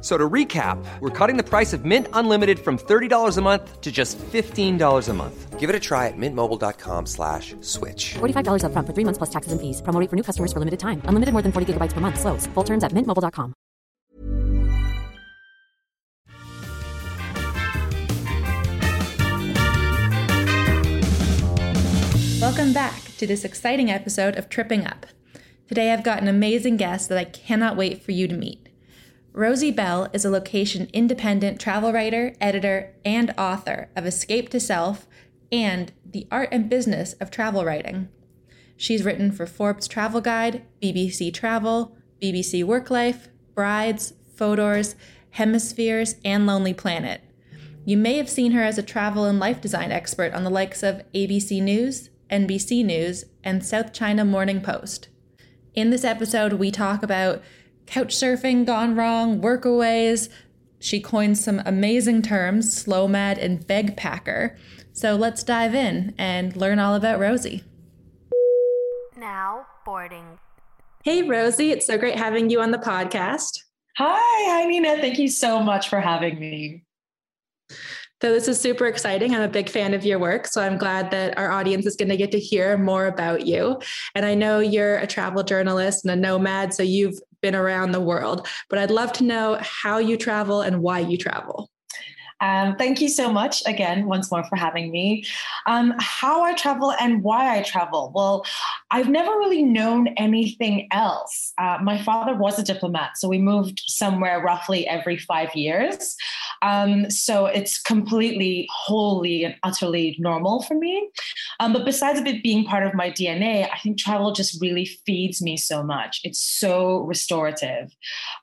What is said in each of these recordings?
So to recap, we're cutting the price of Mint Unlimited from $30 a month to just $15 a month. Give it a try at mintmobile.com slash switch. $45 upfront for three months plus taxes and fees. Promo for new customers for limited time. Unlimited more than 40 gigabytes per month. Slows. Full terms at mintmobile.com. Welcome back to this exciting episode of Tripping Up. Today I've got an amazing guest that I cannot wait for you to meet. Rosie Bell is a location independent travel writer, editor, and author of Escape to Self and The Art and Business of Travel Writing. She's written for Forbes Travel Guide, BBC Travel, BBC Work Life, Brides, Fodors, Hemispheres, and Lonely Planet. You may have seen her as a travel and life design expert on the likes of ABC News, NBC News, and South China Morning Post. In this episode, we talk about couch surfing gone wrong, workaways. She coins some amazing terms, slow mad and beg packer. So let's dive in and learn all about Rosie. Now boarding. Hey, Rosie, it's so great having you on the podcast. Hi, hi, Nina. Thank you so much for having me. So, this is super exciting. I'm a big fan of your work. So, I'm glad that our audience is going to get to hear more about you. And I know you're a travel journalist and a nomad. So, you've been around the world, but I'd love to know how you travel and why you travel. Um, thank you so much again, once more, for having me. Um, how I travel and why I travel. Well, I've never really known anything else. Uh, my father was a diplomat, so we moved somewhere roughly every five years. Um, so it's completely, wholly, and utterly normal for me. Um, but besides it being part of my DNA, I think travel just really feeds me so much. It's so restorative.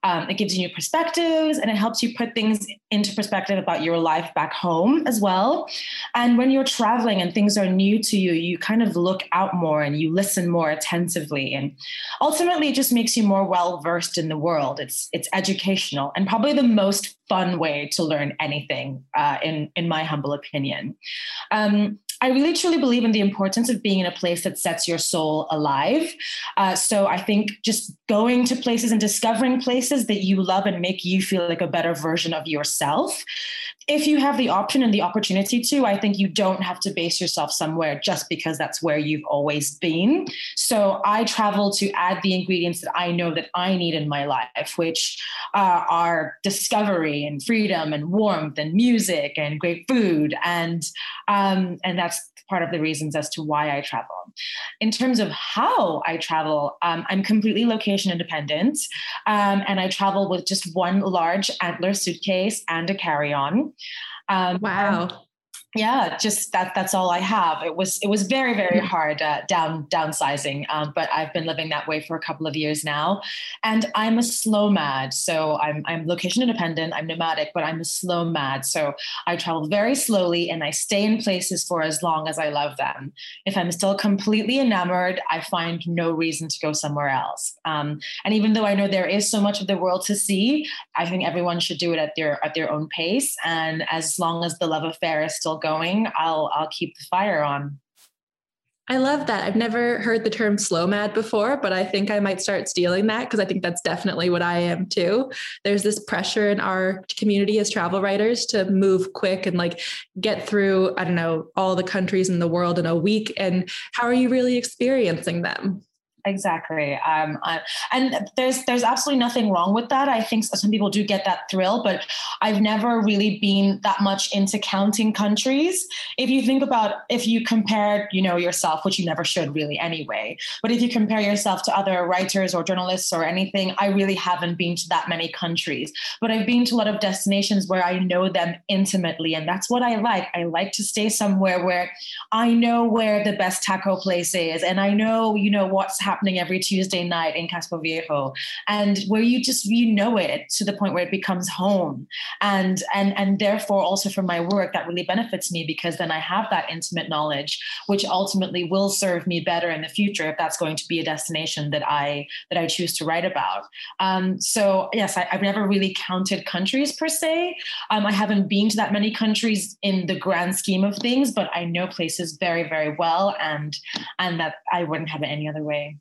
Um, it gives you new perspectives and it helps you put things into perspective about your life back home as well. And when you're traveling and things are new to you, you kind of look out more and you listen more attentively. And ultimately, it just makes you more well versed in the world. It's it's educational and probably the most fun way to learn anything, uh, in in my humble opinion. Um, I really truly believe in the importance of being in a place that sets your soul alive. Uh, so I think just going to places and discovering places that you love and make you feel like a better version of yourself if you have the option and the opportunity to, I think you don't have to base yourself somewhere just because that's where you've always been. So I travel to add the ingredients that I know that I need in my life, which uh, are discovery and freedom and warmth and music and great food, and um, and that's part of the reasons as to why I travel. In terms of how I travel, um, I'm completely location independent, um, and I travel with just one large antler suitcase and a carry-on. Um, wow yeah just that that's all i have. It was it was very very mm. hard uh, down downsizing um, but i've been living that way for a couple of years now. And i'm a slow mad so i'm i'm location independent i'm nomadic but i'm a slow mad. So i travel very slowly and i stay in places for as long as i love them. If i'm still completely enamored i find no reason to go somewhere else. Um, and even though i know there is so much of the world to see i think everyone should do it at their at their own pace. And as long as the love affair is still going, I'll I'll keep the fire on. I love that. I've never heard the term slow mad before, but I think I might start stealing that because I think that's definitely what I am too. There's this pressure in our community as travel writers to move quick and like get through, I don't know, all the countries in the world in a week. And how are you really experiencing them? Exactly. Um, I, and there's there's absolutely nothing wrong with that. I think some people do get that thrill but i've never really been that much into counting countries. If you think about if you compare you know yourself which you never should really anyway but if you compare yourself to other writers or journalists or anything i really haven't been to that many countries. But i've been to a lot of destinations where i know them intimately and that's what i like. I like to stay somewhere where i know where the best taco place is and i know you know what's happening every Tuesday night in Casco Viejo, and where you just you know it to the point where it becomes home, and and and therefore also for my work that really benefits me because then I have that intimate knowledge, which ultimately will serve me better in the future if that's going to be a destination that I that I choose to write about. Um, so yes, I, have never really counted countries per se. Um, I haven't been to that many countries in the grand scheme of things, but I know places very very well, and and that I wouldn't have it any other way.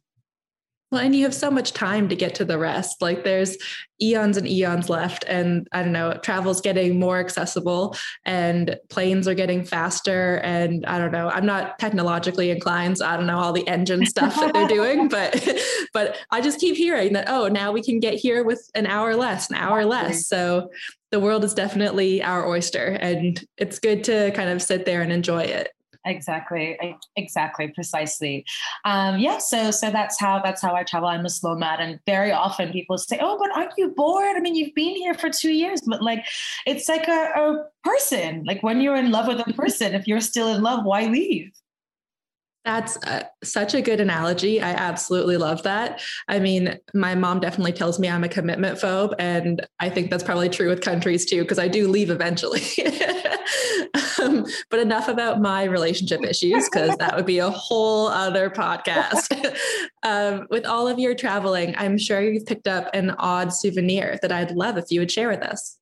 Well, and you have so much time to get to the rest. Like there's eons and eons left. And I don't know, travel's getting more accessible and planes are getting faster. And I don't know, I'm not technologically inclined. So I don't know all the engine stuff that they're doing, but but I just keep hearing that, oh, now we can get here with an hour less, an hour less. So the world is definitely our oyster. And it's good to kind of sit there and enjoy it exactly exactly precisely. Um, yeah so so that's how that's how i travel. I'm a slow mad and very often people say oh but aren't you bored? I mean you've been here for two years. But like it's like a, a person. Like when you're in love with a person if you're still in love why leave that's uh, such a good analogy. I absolutely love that. I mean, my mom definitely tells me I'm a commitment phobe, and I think that's probably true with countries too, because I do leave eventually. um, but enough about my relationship issues, because that would be a whole other podcast. um, with all of your traveling, I'm sure you've picked up an odd souvenir that I'd love if you would share with us.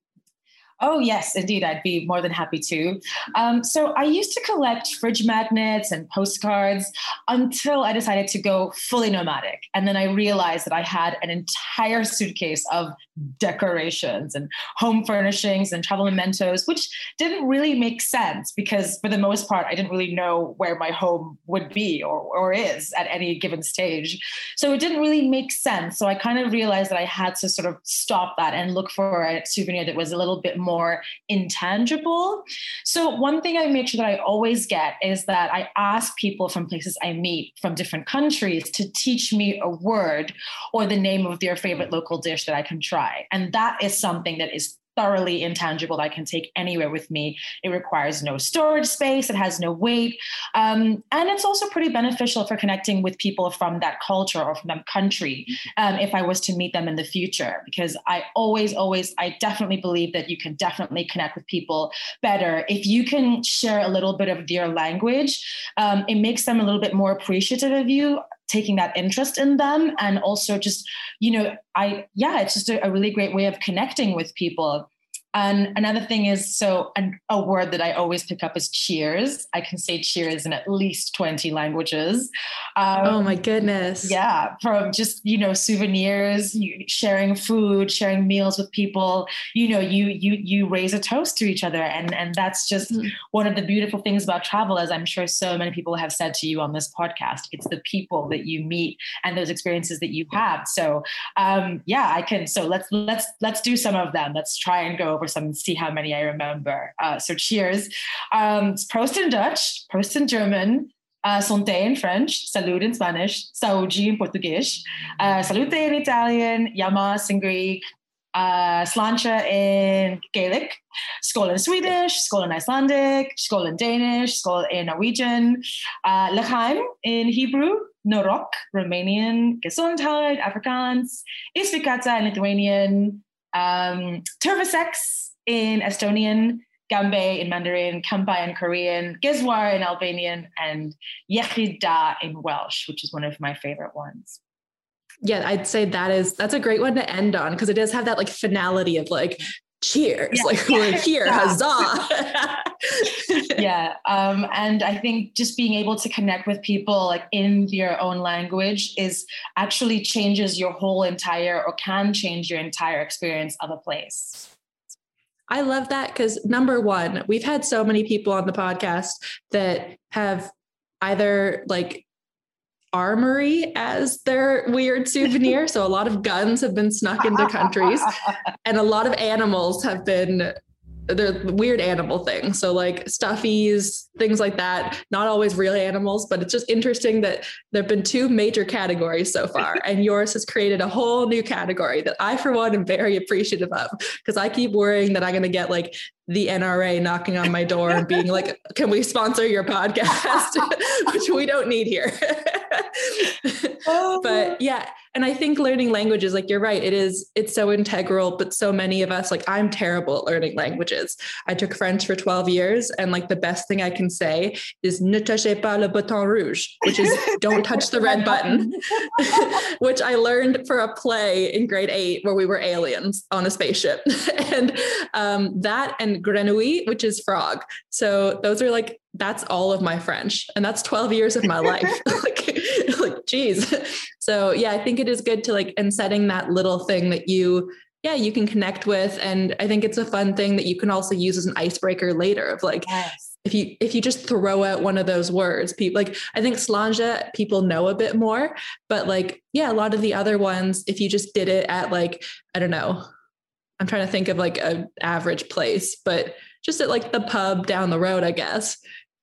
Oh, yes, indeed. I'd be more than happy to. Um, so I used to collect fridge magnets and postcards until I decided to go fully nomadic. And then I realized that I had an entire suitcase of decorations and home furnishings and travel mementos, which didn't really make sense because, for the most part, I didn't really know where my home would be or, or is at any given stage. So it didn't really make sense. So I kind of realized that I had to sort of stop that and look for a souvenir that was a little bit more intangible. So, one thing I make sure that I always get is that I ask people from places I meet from different countries to teach me a word or the name of their favorite local dish that I can try. And that is something that is thoroughly intangible that I can take anywhere with me. It requires no storage space, it has no weight. Um, and it's also pretty beneficial for connecting with people from that culture or from that country um, if I was to meet them in the future. Because I always, always, I definitely believe that you can definitely connect with people better if you can share a little bit of their language. Um, it makes them a little bit more appreciative of you taking that interest in them and also just you know i yeah it's just a, a really great way of connecting with people and another thing is so an, a word that I always pick up is cheers. I can say cheers in at least 20 languages. Um, oh my goodness. Yeah. From just, you know, souvenirs, you, sharing food, sharing meals with people, you know, you, you, you raise a toast to each other. And, and that's just mm-hmm. one of the beautiful things about travel, as I'm sure so many people have said to you on this podcast. It's the people that you meet and those experiences that you have. So um, yeah, I can, so let's, let's, let's do some of them. Let's try and go over over some and see how many I remember. Uh, so cheers. Um, Prost in Dutch, Prost in German, uh, Santé in French, Salud in Spanish, Saúde in Portuguese, uh, Salute in Italian, Yamas in Greek, uh, Sláinte in Gaelic, Skål in Swedish, Skål in Icelandic, Skål in Danish, Skål in Norwegian, uh, in Hebrew, Noroc, Romanian, Gesondheid, Afrikaans, Į sveikatą in Lithuanian, um, in Estonian, Ganbei in Mandarin, Kampai in Korean, Gëzuar in Albanian, and Iechyd da in Welsh, which is one of my favorite ones. Yeah, I'd say that is that's a great one to end on because it does have that like finality of like cheers, yeah. like we're here, huzzah. yeah. Um, and I think just being able to connect with people like in your own language is actually changes your whole entire or can change your entire experience of a place. I love that because number one, we've had so many people on the podcast that have either like armory as their weird souvenir. so a lot of guns have been snuck into countries, and a lot of animals have been they're weird animal things. So like stuffies, things like that. Not always real animals, but it's just interesting that there've been two major categories so far, and yours has created a whole new category that I, for one, am very appreciative of because I keep worrying that I'm going to get like the NRA knocking on my door and being like, "Can we sponsor your podcast?" Which we don't need here. oh. But yeah, and I think learning languages, like you're right, it is it's so integral. But so many of us, like I'm terrible at learning languages. I took French for 12 years, and like the best thing I can say is "Ne touchez pas le bouton rouge," which is "Don't touch the red button," which I learned for a play in grade eight where we were aliens on a spaceship, and um, that and grenouille, which is frog. So those are like that's all of my French, and that's 12 years of my life. like, like, geez. So yeah, I think it is good to like and setting that little thing that you yeah you can connect with and i think it's a fun thing that you can also use as an icebreaker later of like yes. if you if you just throw out one of those words people like i think Sláinte people know a bit more but like yeah a lot of the other ones if you just did it at like i don't know I'm trying to think of like a average place, but just at like the pub down the road, I guess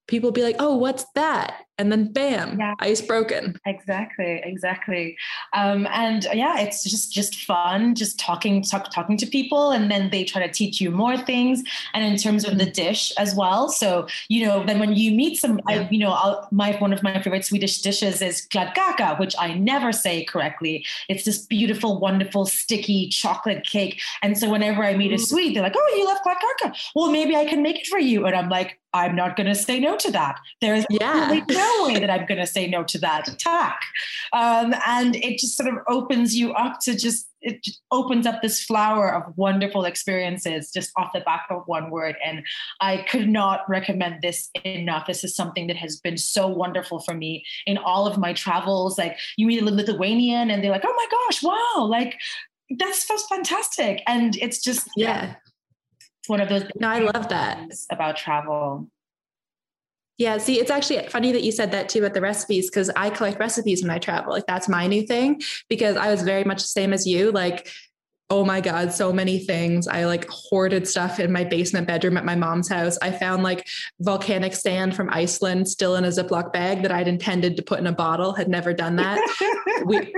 people be like, oh, what's that? And then bam, yeah. ice broken. Exactly, exactly. Um, and yeah, it's just just fun, just talking talk, talking to people, and then they try to teach you more things. And in terms of the mm-hmm. dish as well, so you know, then when you meet some, yeah. I, you know, I'll, my one of my favorite Swedish dishes is kladdkaka, which I never say correctly. It's this beautiful, wonderful, sticky chocolate cake. And so whenever I meet a Swede, they're like, "Oh, you love kladdkaka? Well, maybe I can make it for you." And I'm like, I'm not going to say no to that. There is yeah. no way that I'm going to say no to that attack. Um, and it just sort of opens you up to just, it just opens up this flower of wonderful experiences just off the back of one word. And I could not recommend this enough. This is something that has been so wonderful for me in all of my travels. Like you meet a Lithuanian and they're like, oh my gosh, wow, like that's just fantastic. And it's just, yeah it's one of those. No, I love that about travel. Yeah, see, it's actually funny that you said that too about the recipes because I collect recipes when I travel. Like that's my new thing because I was very much the same as you. Like, oh my God, so many things. I like hoarded stuff in my basement bedroom at my mom's house. I found like volcanic sand from Iceland still in a Ziploc bag that I'd intended to put in a bottle, had never done that. we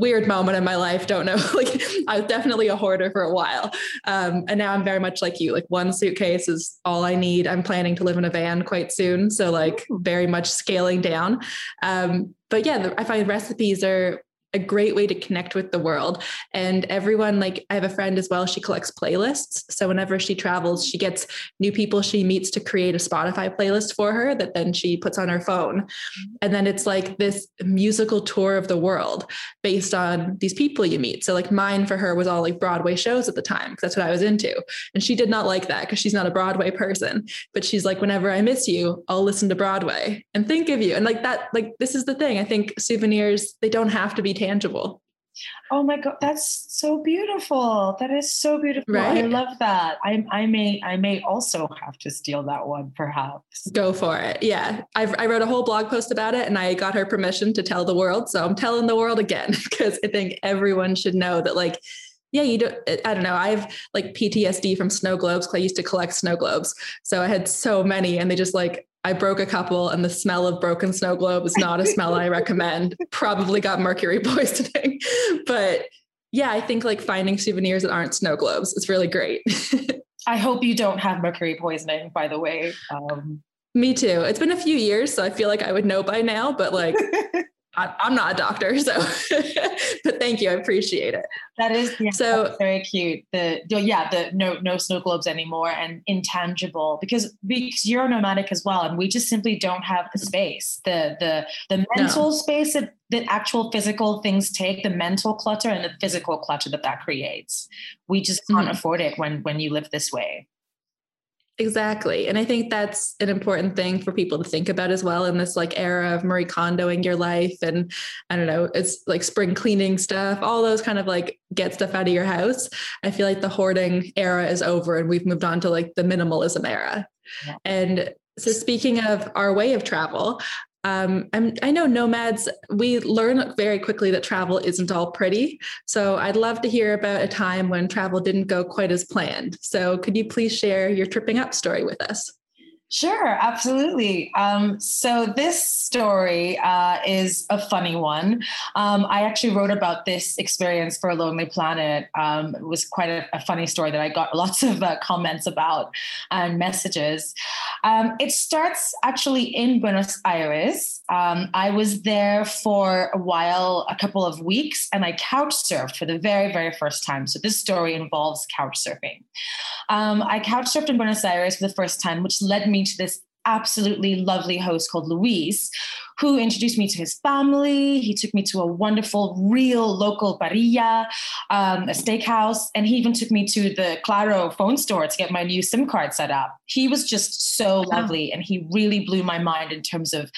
weird moment in my life don't know. Like i was definitely a hoarder for a while. Um, and now i'm very much like you like one suitcase is all i need. I'm planning to live in a van quite soon so like very much scaling down. Um, but yeah i find recipes are a great way to connect with the world. And everyone, like I have a friend as well, she collects playlists. So whenever she travels, she gets new people she meets to create a Spotify playlist for her that then she puts on her phone. Mm-hmm. And then it's like this musical tour of the world based on these people you meet. So like mine for her was all like Broadway shows at the time, because that's what I was into. And she did not like that because she's not a Broadway person. But she's like, whenever I miss you, I'll listen to Broadway and think of you. And like that, like this is the thing. I think souvenirs, they don't have to be tangible. Oh my god, that's so beautiful. That is so beautiful. Right? I love that. I, I may I may also have to steal that one, perhaps. Go for it. Yeah, I've, I wrote a whole blog post about it, and I got her permission to tell the world. So I'm telling the world again because I think everyone should know that like yeah, you don't, I don't know. I have like PTSD from snow globes because I used to collect snow globes. So I had so many and they just like I broke a couple, and the smell of broken snow globe is not a smell I recommend. Probably got mercury poisoning. but yeah, I think like finding souvenirs that aren't snow globes is really great. I hope you don't have mercury poisoning, by the way. Um, Me too. It's been a few years, so I feel like I would know by now, but like I, am not a doctor, so but thank you, I appreciate it. That is yeah, so very cute. The, yeah, the no no snow globes anymore and intangible because because you're nomadic as well, and we just simply don't have the space, the the the mental no. space that the actual physical things take, the mental clutter and the physical clutter that that creates. We just can't mm-hmm. afford it when when you live this way. Exactly. And I think that's an important thing for people to think about as well in this like era of Marie Kondoing your life. And I don't know, it's like spring cleaning stuff, all those kind of like get stuff out of your house. I feel like the hoarding era is over and we've moved on to like the minimalism era. Yeah. And so speaking of our way of travel, um, i know nomads, we learn very quickly that travel isn't all pretty. So I'd love to hear about a time when travel didn't go quite as planned. So could you please share your tripping up story with us? Sure, absolutely. Um, so this story uh, is a funny one. Um, I actually wrote about this experience for Lonely Planet. Um, it was quite a, a, funny story that I got lots of uh, comments about and messages. Um, it starts actually in Buenos Aires. Um, I was there for a while, a couple of weeks, and I couch surfed for the very, very first time. So this story involves couch surfing. Um, I couch surfed in Buenos Aires for the first time, which led me to this absolutely lovely host called Luis, who introduced me to his family. He took me to a wonderful, real local parrilla, um, a steakhouse, and he even took me to the Claro phone store to get my new SIM card set up. He was just so lovely, and he really blew my mind in terms of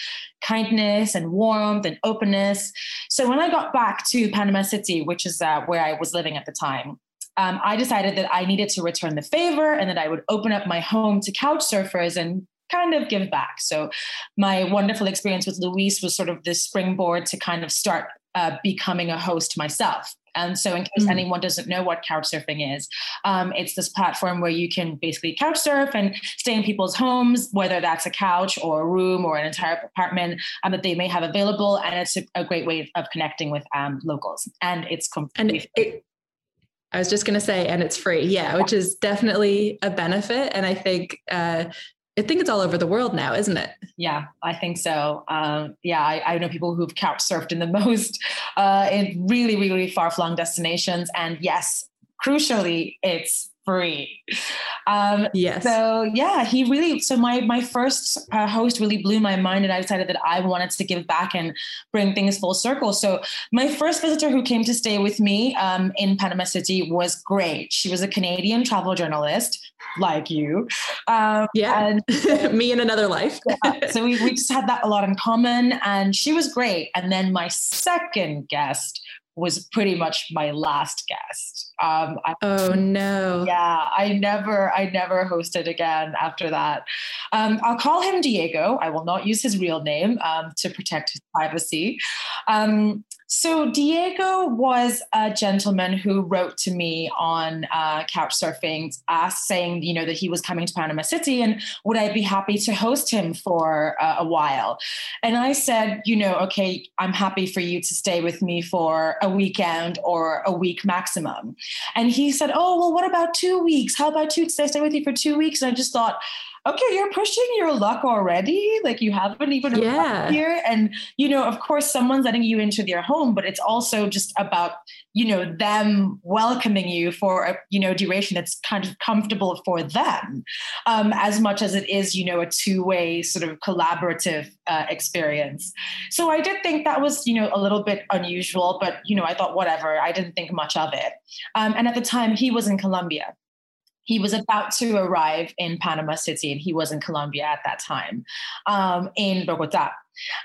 kindness and warmth and openness. So when I got back to Panama City, which is uh, where I was living at the time, um, I decided that I needed to return the favor and that I would open up my home to couch surfers and kind of give back. So my wonderful experience with Luis was sort of the springboard to kind of start uh, becoming a host myself. And so, in case mm. anyone doesn't know what couch surfing is, um, it's this platform where you can basically couch surf and stay in people's homes, whether that's a couch or a room or an entire apartment um, that they may have available. And it's a, a great way of connecting with um, locals. And it's completely. And it, I was just going to say, and it's free. Yeah, which is definitely a benefit. And I think, uh, I think it's all over the world now, isn't it? Yeah, I think so. Um, yeah, I, I, know people who've couch surfed in the most, uh, in really, really far flung destinations. And yes, crucially, it's free. Um, yes. So yeah, he really. So my my first uh, host really blew my mind, and I decided that I wanted to give back and bring things full circle. So my first visitor who came to stay with me um, in Panama City was great. She was a Canadian travel journalist like you. Um, yeah, and, me in another life. yeah, so we we just had that a lot in common, and she was great. And then my second guest was pretty much my last guest. Um, I, oh no! Yeah, I never, I never hosted again after that. Um, I'll call him Diego. I will not use his real name um, to protect his privacy. Um, so Diego was a gentleman who wrote to me on uh, Couchsurfing, asked saying, you know, that he was coming to Panama City and would I be happy to host him for uh, a while? And I said, you know, okay, I'm happy for you to stay with me for a weekend or a week maximum. And he said, oh, well, what about two weeks? How about two? Stay stay with you for two weeks? And I just thought, okay, you're pushing your luck already. Like you haven't even yeah. here. And, you know, of course, someone's letting you into their home, but it's also just about, you know, them welcoming you for a, you know, duration that's kind of comfortable for them, um, as much as it is, you know, a two way sort of collaborative uh, experience. So I did think that was, you know, a little bit unusual, but, you know, I thought, whatever, I didn't think much of it. Um, and at the time, he was in Colombia he was about to arrive in Panama City and he was in Colombia at that time, um, in Bogota.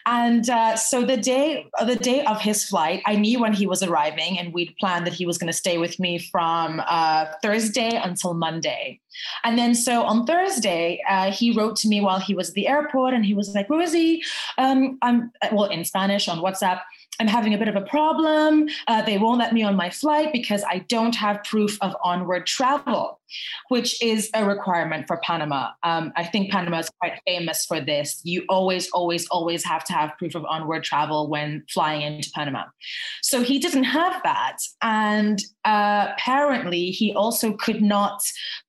And uh, so the day, the day of his flight, I knew when he was arriving, and we'd planned that he was going to stay with me from uh, Thursday until Monday. And then so on Thursday, uh, he wrote to me while he was at the airport, and he was like, "Rosie, um, I'm well in Spanish on WhatsApp." I'm having a bit of a problem. Uh, they won't let me on my flight because I don't have proof of onward travel, which is a requirement for Panama. Um, I think Panama is quite famous for this. You always, always, always have to have proof of onward travel when flying into Panama. So he didn't have that. And uh, apparently, he also could not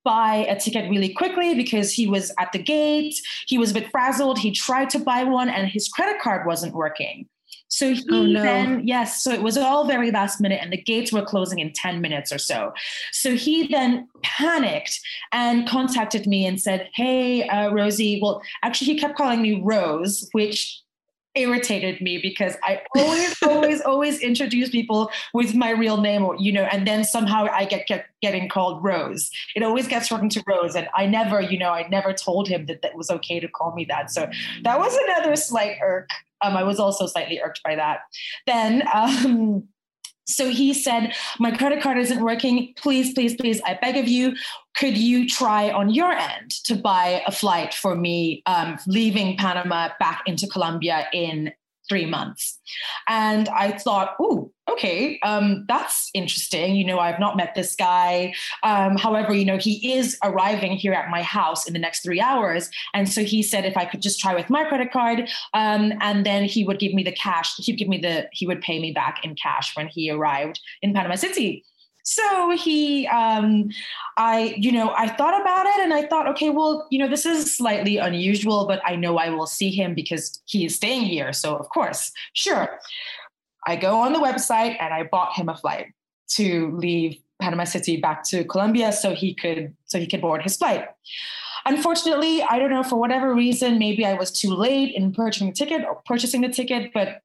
buy a ticket really quickly because he was at the gate. He was a bit frazzled. He tried to buy one and his credit card wasn't working. So he oh, no. then, yes, so it was all very last minute and the gates were closing in 10 minutes or so. So he then panicked and contacted me and said, Hey, uh, Rosie, well, actually, he kept calling me Rose, which irritated me because I always, always, always introduce people with my real name, or you know, and then somehow I get, get getting called Rose. It always gets shortened to Rose, and I never, you know, I never told him that that was okay to call me that. So that was another slight irk um, I was also slightly irked by that. Then, um, So he said, My credit card isn't working. Please, please, please, I beg of you, could you try on your end to buy a flight for me um, leaving Panama back into Colombia in three months. And I thought, oh, okay, um, that's interesting. You know, I've not met this guy. Um, however, you know, he is arriving here at my house in the next three hours. And so he said if I could just try with my credit card, um, and then he would give me the cash. He'd give me the, he would pay me back in cash when he arrived in Panama City. So he, um, I, you know, I thought about it and I thought, okay, well, you know, this is slightly unusual, but I know I will see him because he is staying here. So, of course, sure. I go on the website and I bought him a flight to leave Panama City back to Colombia so he could so he could board his flight. Unfortunately, I don't know for whatever reason, maybe I was too late in purchasing the ticket or purchasing the ticket, but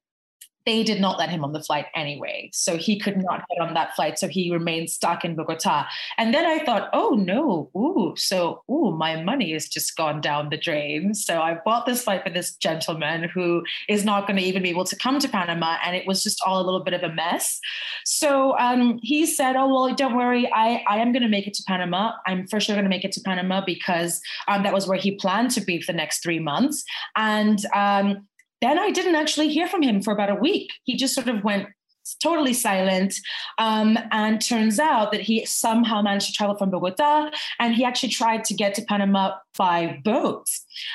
they did not let him on the flight anyway. So he could not get on that flight. So he remained stuck in Bogota. And then I thought, oh no, ooh, so ooh, my money has just gone down the drain. So I bought this flight for this gentleman who is not going to even be able to come to Panama. And it was just all a little bit of a mess. So um, he said, oh, well, don't worry. I, I am going to make it to Panama. I'm for sure going to make it to Panama because um, that was where he planned to be for the next three months. And um, then I didn't actually hear from him for about a week. He just sort of went totally silent. Um, and turns out that he somehow managed to travel from Bogota and he actually tried to get to Panama by boat,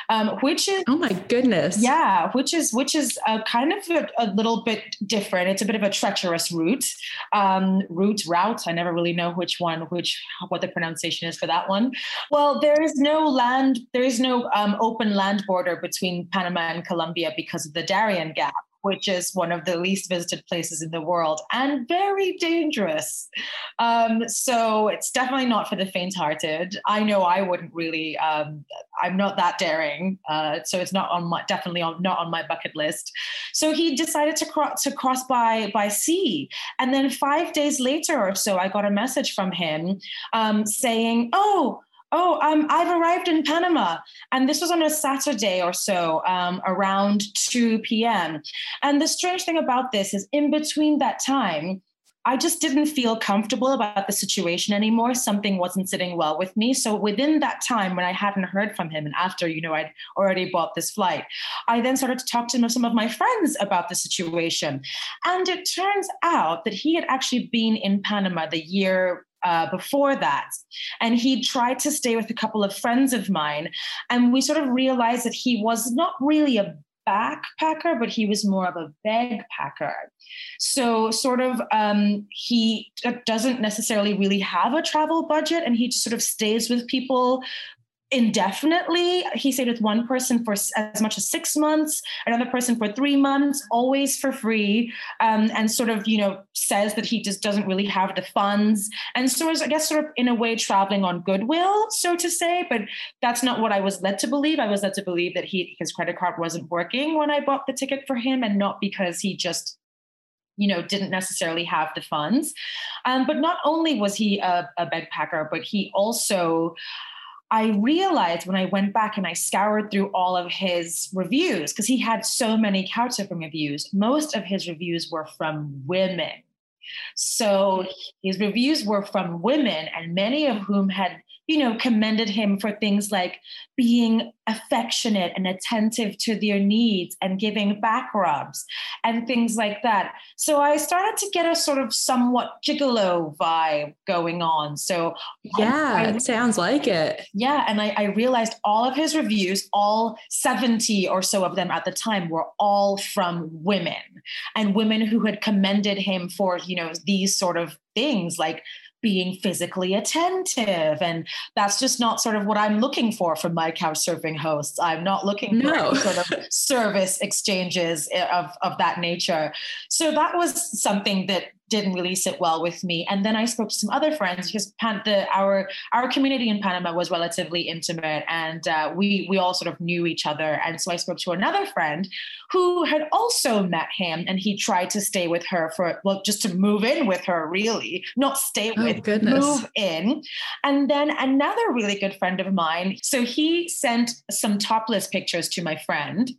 um, which is oh my goodness, yeah, which is which is a kind of a, a little bit different. It's a bit of a treacherous route, um, route route. I never really know which one, which what the pronunciation is for that one. Well, there is no land, there is no um, open land border between Panama and Colombia because of the Darien Gap which is one of the least visited places in the world and very dangerous. Um, so it's definitely not for the faint-hearted. I know I wouldn't really. Um, I'm not that daring, uh, so it's not on my definitely on, not on my bucket list. So he decided to cross to cross by by sea, and then five days later or so, I got a message from him um, saying, "Oh." Oh, um, I've arrived in Panama. And this was on a Saturday or so, um, around 2 p.m. And the strange thing about this is, in between that time, I just didn't feel comfortable about the situation anymore. Something wasn't sitting well with me. So within that time, when I hadn't heard from him, and after you know I'd already bought this flight, I then started to talk to some of my friends about the situation. And it turns out that he had actually been in Panama the year uh, before that. And he tried to stay with a couple of friends of mine. And we sort of realized that he was not really a backpacker, but he was more of a begpacker. So, sort of, um, he doesn't necessarily really have a travel budget and he just sort of stays with people indefinitely. He stayed with one person for as much as six months, another person for three months, always for free, um, and sort of, you know, says that he just doesn't really have the funds. And so is, I guess, sort of in a way traveling on goodwill, so to say. But that's not what I was led to believe. I was led to believe that he his credit card wasn't working when I bought the ticket for him, and not because he just you know didn't necessarily have the funds um, but not only was he a, a begpacker but he also I realized when I went back and I scoured through all of his reviews, because he had so many couchsurfing reviews, most of his reviews were from women. So mm-hmm. his reviews were from women, and many of whom had you know, commended him for things like being affectionate and attentive to their needs and giving back rubs and things like that. So I started to get a sort of somewhat gigolo vibe going on. So yeah, I, it sounds like it. Yeah. And I, I realized all of his reviews, all 70 or so of them at the time were all from women and women who had commended him for, you know, these sort of things like being physically attentive. And that's just not sort of what i'm looking for from my couch surfing hosts. I'm not looking no. for sort of service exchanges eh, of, of that nature. So that was something that didn't really sit well with me. And then I spoke to some other friends because Pan- the, our our community in Panama was relatively intimate, and uh, we we all sort of knew each other. And so I spoke to another friend who had also met him, and he tried to stay with her for well, just to move in with her, really, not stay oh, with, goodness. move in. And then another really good friend of mine, so he sent some topless pictures to my friend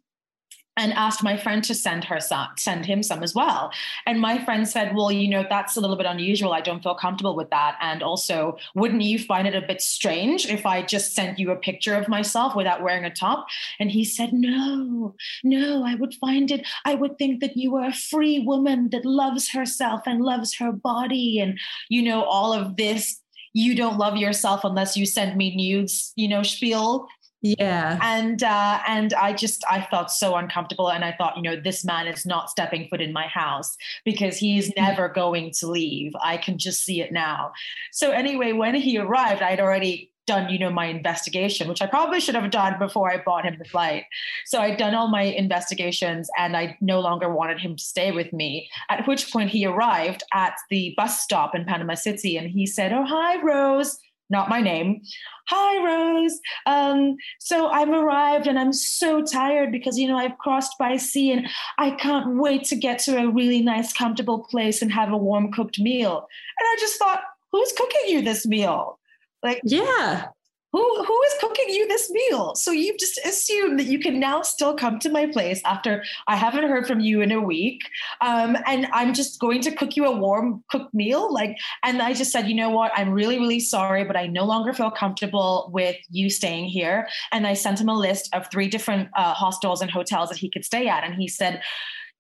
and asked my friend to send her some, send him some as well. And my friend said, "Well, you know, that's a little bit unusual. I don't feel comfortable with that. And also, wouldn't you find it a bit strange if I just sent you a picture of myself without wearing a top?" And he said, "No, no, I would find it. I would think that you are a free woman that loves herself and loves her body, and you know, all of this." You don't love yourself unless you send me nudes, you know, spiel yeah. And uh, and I just I felt so uncomfortable, and I thought, you know, this man is not stepping foot in my house because he's mm-hmm. never going to leave. I can just see it now. So anyway, when he arrived, I'd already done, you know, my investigation, which I probably should have done before I bought him the flight. So I'd done all my investigations, and I no longer wanted him to stay with me. At which point he arrived at the bus stop in Panama City, and he said, "Oh hi, Rose." Not my name. Hi, Rose. Um, so I've arrived and I'm so tired because, you know, I've crossed by sea and I can't wait to get to a really nice, comfortable place and have a warm cooked meal. And I just thought, who's cooking you this meal? Like, yeah who who is cooking you this meal? So you've just assumed that you can now still come to my place after i haven't heard from you in a week. Um, and i'm just going to cook you a warm cooked meal. Like and i just said you know what? I'm really really sorry but i no longer feel comfortable with you staying here. And i sent him a list of three different uh, hostels and hotels that he could stay at. And he said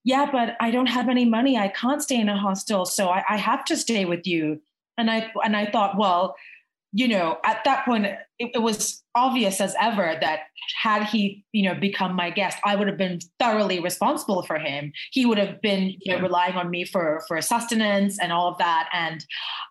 yeah but i don't have any money. I can't stay in a hostel. So I, I have to stay with you. And i and i thought well you know, at that point, it, it, was obvious as ever that had he, you know, become my guest, I would have been thoroughly responsible for him. He would have been you know, relying on me for for sustenance and all of that. And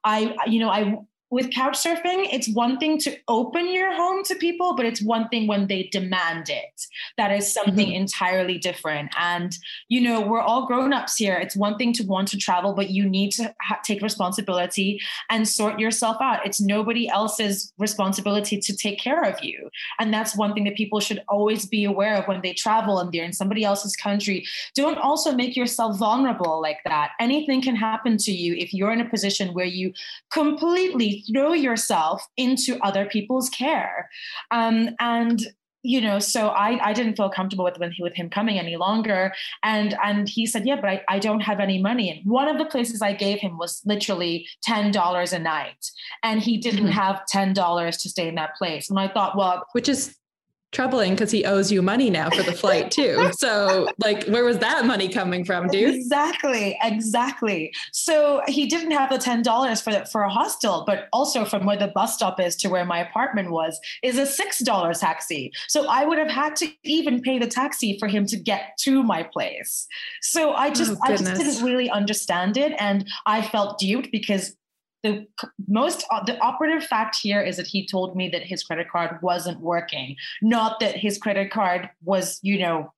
I, you know, I with couch surfing, it's one thing to open your home to people, but it's one thing when they demand it. That is something mm-hmm. entirely different. And, you know, we're all grown ups here. It's one thing to want to travel, but you need to ha- take responsibility and sort yourself out. It's nobody else's responsibility to take care of you. And that's one thing that people should always be aware of when they travel and they're in somebody else's country. Don't also make yourself vulnerable like that. Anything can happen to you if you're in a position where you completely throw yourself into other people's care. Um, and you know so i i didn't feel comfortable with with, with him coming any longer and and he said yeah but I, I don't have any money and one of the places i gave him was literally $10 a night and he didn't mm-hmm. have $10 to stay in that place and i thought well which is troubling because he owes you money now for the flight too. so like where was that money coming from, dude? Exactly, exactly. So he didn't have the ten dollars for for a hostel, but also from where the bus stop is to where my apartment was is a six dollar taxi. So I would have had to even pay the taxi for him to get to my place. So I just oh, I just didn't really understand it, and I felt duped because the most uh, the operative fact here is that he told me that his credit card wasn't working. Not that his credit card was you know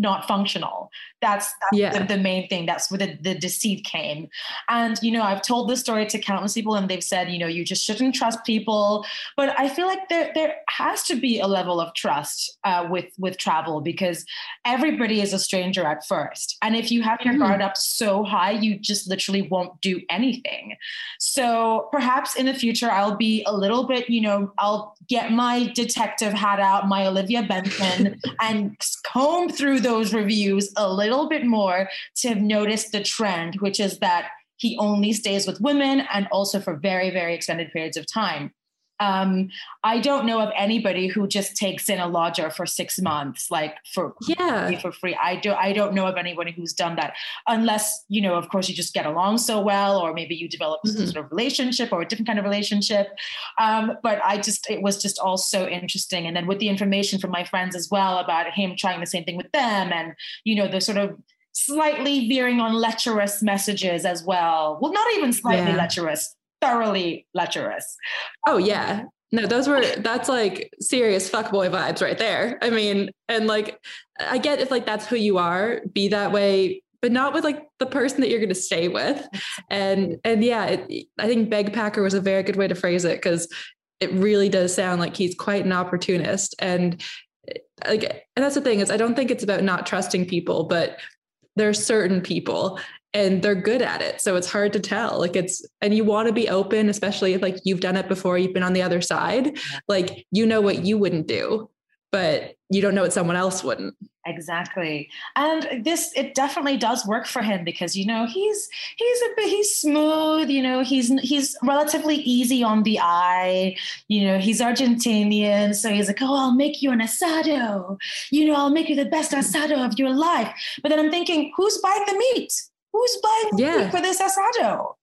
not functional. That's, that's yeah. the, the, main thing. That's where the, the deceit came. And, you know, I've told this story to countless people and they've said, you know, you just shouldn't trust people. But I feel like there, there has to be a level of trust uh, with, with travel because everybody is a stranger at first. And if you have your mm. guard up so high, you just literally won't do anything. So perhaps in the future, I'll be a little bit, you know, I'll get my detective hat out, my Olivia Benson, and comb through those reviews a little bit more to have noticed the trend, which is that he only stays with women and also for very, very extended periods of time. Um, I don't know of anybody who just takes in a lodger for six months, like for yeah for free. I do I don't know of anybody who's done that, unless you know, of course, you just get along so well, or maybe you develop mm-hmm. some sort of relationship or a different kind of relationship. Um, but I just it was just all so interesting, and then with the information from my friends as well about him trying the same thing with them, and you know the sort of slightly veering on lecherous messages as well. Well, not even slightly yeah. lecherous, thoroughly lecherous. Oh yeah. No, those were that's like serious fuckboy vibes right there. I mean, and like I get if like that's who you are, be that way, but not with like the person that you're going to stay with. And and yeah, it, I think Begpacker was a very good way to phrase it because it really does sound like he's quite an opportunist and like and that's the thing is I don't think it's about not trusting people, but there are certain people and they're good at it. So it's hard to tell. Like it's, and you want to be open, especially if like you've done it before, you've been on the other side, like you know what you wouldn't do. but you don't know what someone else wouldn't. Exactly. And this it definitely does work for him because you know he's he's a bit he's smooth, you know, he's he's relatively easy on the eye. You know, he's Argentinian, so he's like, "Oh, I'll make you an asado. You know, I'll make you the best asado of your life." But then I'm thinking, who's buying the meat? Who's buying yeah. for this asado?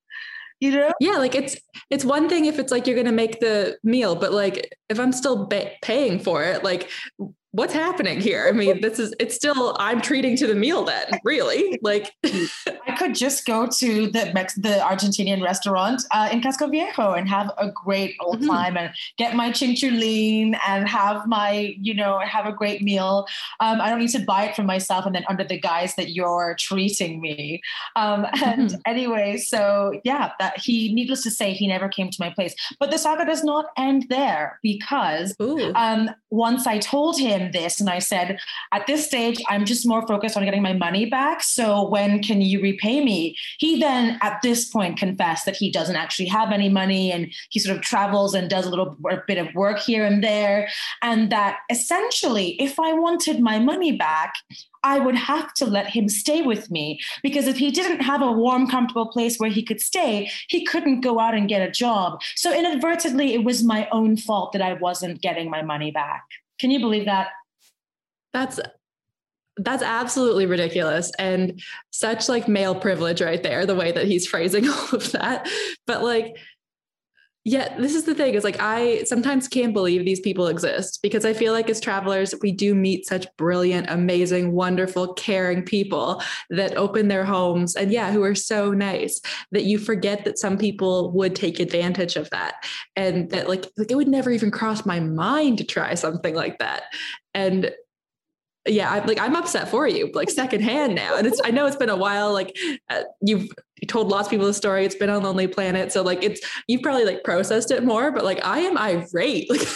you know yeah like it's it's one thing if it's like you're gonna make the meal but like if i'm still ba- paying for it like what's happening here? I mean, this is it's still I'm treating to the meal then, really. Like I could just go to the Mex- the Argentinian restaurant uh, in Casco Viejo and have a great old mm-hmm. time and get my chinchulin and have my, you know, have a great meal. Um, I don't need to buy it for myself and then under the guise that you're treating me. Um, and mm-hmm. anyway, so yeah, that he needless to say, he never came to my place. But the saga does not end there because um, once I told him this and I said, at this stage, I'm just more focused on getting my money back. So when can you repay me? He then, at this point, confessed that he doesn't actually have any money and he sort of travels and does a little bit of work here and there. And that essentially, if I wanted my money back, I would have to let him stay with me because if he didn't have a warm, comfortable place where he could stay, he couldn't go out and get a job. So inadvertently, it was my own fault that I wasn't getting my money back. Can you believe that? That's that's absolutely ridiculous and such like male privilege right there the way that he's phrasing all of that but like yeah this is the thing is like i sometimes can't believe these people exist because i feel like as travelers we do meet such brilliant amazing wonderful caring people that open their homes and yeah who are so nice that you forget that some people would take advantage of that and that like like it would never even cross my mind to try something like that and yeah, I'm like I'm upset for you, like secondhand now. And it's I know it's been a while. Like uh, you've told lots of people the story. It's been on Lonely Planet, so like it's you've probably like processed it more. But like I am irate. Like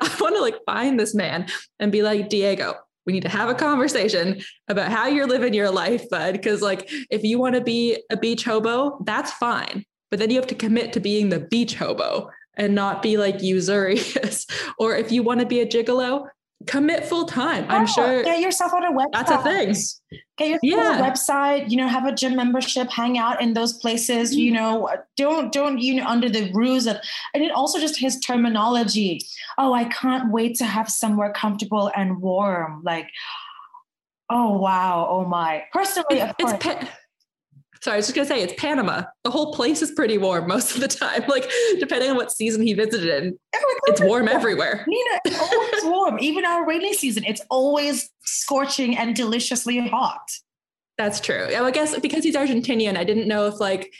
I want to like find this man and be like Diego. We need to have a conversation about how you're living your life, bud. Because like if you want to be a beach hobo, that's fine. But then you have to commit to being the beach hobo and not be like usurious. or if you want to be a gigolo, commit full time. I'm sure. Get yourself on a website. That's a thing. Get yourself yeah. on a website. You know, have a gym membership. Hang out in those places. Mm-hmm. You know, don't don't you know under the ruse of. And it also just his terminology. Oh, I can't wait to have somewhere comfortable and warm. Like, oh wow, oh my. Personally, of course. Pe- Sorry, I was just gonna say it's Panama. The whole place is pretty warm most of the time. Like depending on what season he visited in, it's warm everywhere. Nina, it's always warm. Even our rainy season, it's always scorching and deliciously hot. That's true. I guess because he's Argentinian, I didn't know if like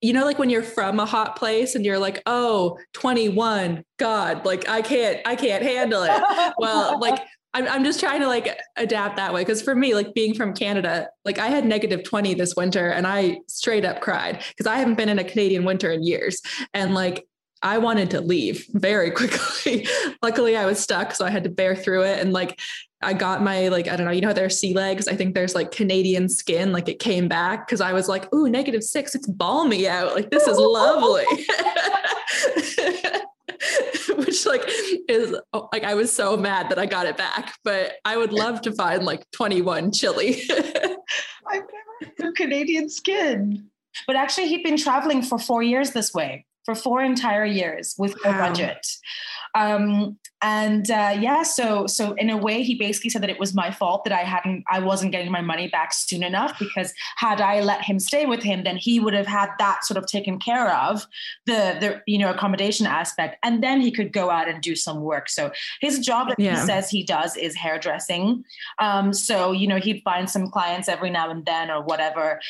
you know, like when you're from a hot place and you're like, oh, 21, God, like I can't, I can't handle it. well, like I'm, I'm just trying to like adapt that way. Cause for me, like being from Canada, like I had negative 20 this winter and I straight up cried because I haven't been in a Canadian winter in years. And like I wanted to leave very quickly. Luckily, I was stuck. So I had to bear through it. And like I got my like I don't know, you know, there's sea legs. I think there's like Canadian skin. Like it came back because I was like, ooh, negative six. It's balmy out. Like this is lovely. which like is like I was so mad that I got it back, but I would love to find like 21 chili. I've never Canadian skin. But actually he'd been traveling for four years this way, for four entire years with no wow. budget. Um, and uh, yeah, so so in a way, he basically said that it was my fault that I hadn't, I wasn't getting my money back soon enough because had I let him stay with him, then he would have had that sort of taken care of the the you know accommodation aspect, and then he could go out and do some work. So his job that yeah. he says he does is hairdressing. Um, so you know he'd find some clients every now and then or whatever.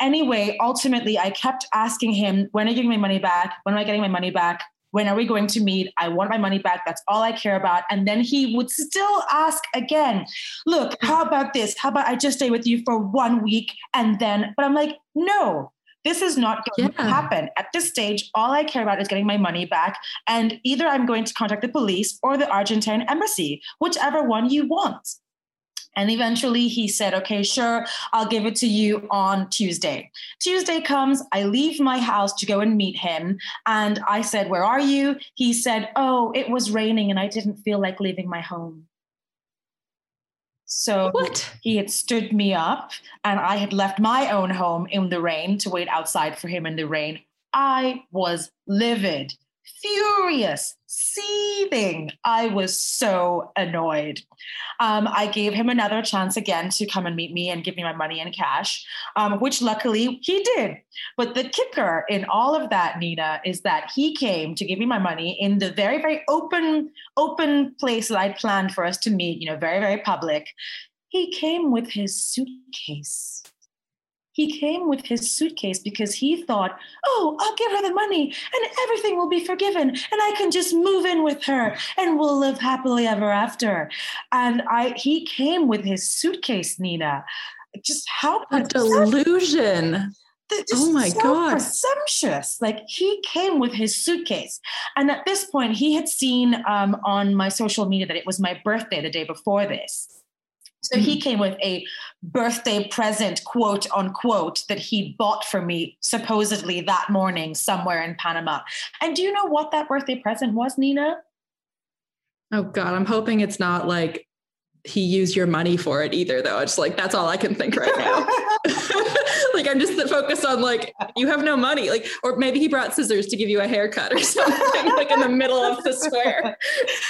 Anyway, ultimately, I kept asking him, "When are you getting my money back? When am I getting my money back?" When are we going to meet? I want my money back. That's all I care about. And then he would still ask again, look, how about this? How about I just stay with you for one week and then, but I'm like, no, this is not going yeah. to happen. At this stage, all I care about is getting my money back. And either I'm going to contact the police or the Argentine embassy, whichever one you want. And eventually he said, okay, sure, I'll give it to you on Tuesday. Tuesday comes, I leave my house to go and meet him. And I said, where are you? He said, oh, it was raining and I didn't feel like leaving my home. So what? he had stood me up, and I had left my own home in the rain to wait outside for him in the rain. I was livid, furious, seething. I was so annoyed. Um, I gave him another chance again to come and meet me and give me my money in cash, um, which luckily he did. But the kicker in all of that, Nina, is that he came to give me my money in the very, very open, open place that I planned for us to meet, you know, very, very public. He came with his suitcase he came with his suitcase because he thought, oh, I'll give her the money and everything will be forgiven and I can just move in with her and we'll live happily ever after. And I he came with his suitcase, Nina. Just how a delusion. oh my so god presumptuous like he came with his suitcase and at this point he had seen um, on my social media that it was my birthday the day before this so he came with a birthday present, quote unquote, that he bought for me supposedly that morning somewhere in Panama. And do you know what that birthday present was, Nina? Oh God, I'm hoping it's not like he used your money for it either, though. It's like that's all I can think right now. like I'm just focused on like you have no money, like or maybe he brought scissors to give you a haircut or something, like in the middle of the square.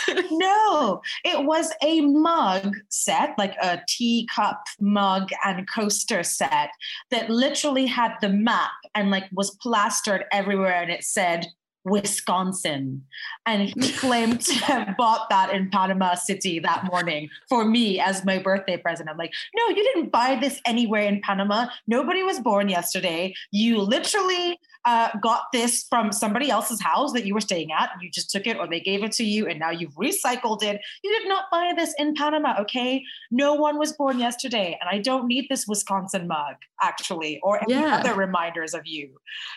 no, it was a mug set, like a teacup mug and coaster set that literally had the map and like was plastered everywhere, and it said Wisconsin. And he claimed to have bought that in Panama City that morning for me as my birthday present. I'm like, no, you didn't buy this anywhere in Panama. Nobody was born yesterday. You literally uh, got this from somebody else's house that you were staying at. You just took it or they gave it to you and now you've recycled it. You did not buy this in Panama, okay? No one was born yesterday. And I don't need this Wisconsin mug, actually, or any yeah. other reminders of you.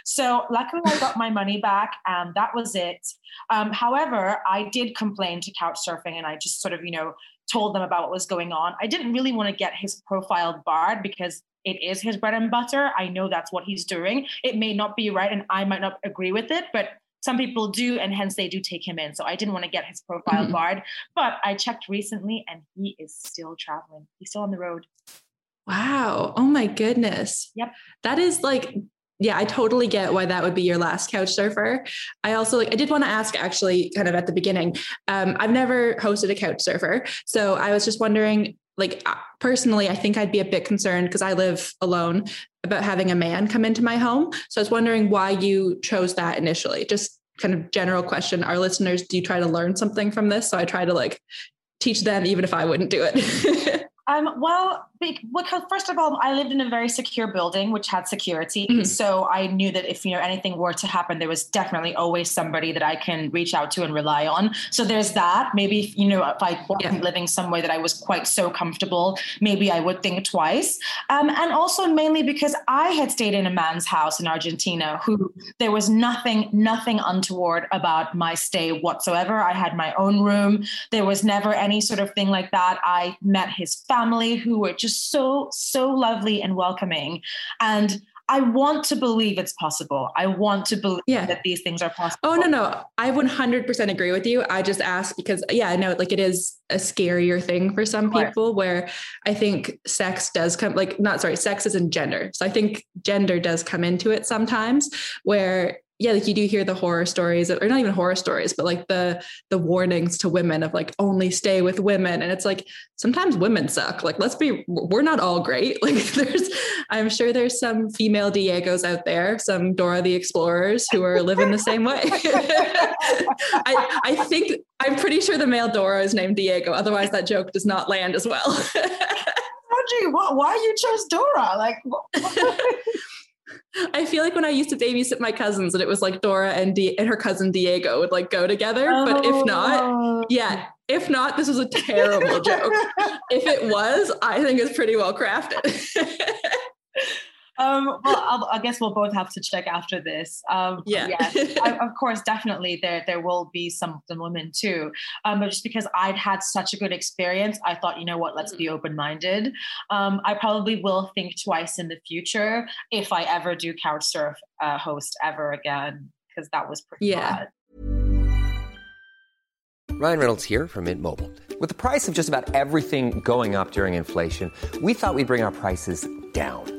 So luckily I got my money back and that was it. Um, however, I did complain to Couchsurfing and I just sort of, you know, told them about what was going on. I didn't really want to get his profile barred because it is his bread and butter. I know that's what he's doing. It may not be right and I might not agree with it, but some people do, and hence they do take him in. So I didn't want to get his profile mm-hmm. barred, but I checked recently and he is still traveling. He's still on the road. Wow. Oh my goodness. Yep. That is like yeah, I totally get why that would be your last couch surfer. I also like I did want to ask actually kind of at the beginning. Um, I've never hosted a couch surfer. So I was just wondering, like uh, personally, I think I'd be a bit concerned because I live alone about having a man come into my home. So I was wondering why you chose that initially. Just kind of general question. Our listeners, do you try to learn something from this? So I try to like teach them even if I wouldn't do it. Um, well, because first of all, I lived in a very secure building which had security, mm-hmm. so I knew that if you know anything were to happen, there was definitely always somebody that I can reach out to and rely on. So there's that. Maybe you know if I wasn't yeah. living somewhere that I was quite so comfortable, maybe I would think twice. Um, and also mainly because I had stayed in a man's house in Argentina who there was nothing, nothing untoward about my stay whatsoever. I had my own room. There was never any sort of thing like that. I met his family who were just so, so lovely and welcoming. And I want to believe it's possible. I want to believe yeah. that these things are possible. Oh no, no. I 100% agree with you. I just ask because yeah, I know like it is a scarier thing for some people where I think sex does come like not sorry, sex is in gender. So I think gender does come into it sometimes where yeah, like you do hear the horror stories, or not even horror stories, but like the the warnings to women of like only stay with women, and it's like sometimes women suck. Like let's be, we're not all great. Like there's, I'm sure there's some female Diegos out there, some Dora the Explorers who are living the same way. I I think I'm pretty sure the male Dora is named Diego. Otherwise, that joke does not land as well. Audrey, why you chose Dora? Like. I feel like when I used to babysit my cousins and it was like Dora and, Di- and her cousin Diego would like go together. Oh. But if not, oh. yeah, if not, this was a terrible joke. If it was, I think it's pretty well crafted. Um, well, I'll, i guess we'll both have to check after this. Um, yeah, I, of course, definitely there there will be some some women too. Um, but just because I'd had such a good experience, I thought, you know what, let's be mm-hmm. open minded. Um, I probably will think twice in the future if I ever do couch surf uh, host ever again because that was pretty yeah. bad. Ryan Reynolds here from Mint Mobile. With the price of just about everything going up during inflation, we thought we'd bring our prices down.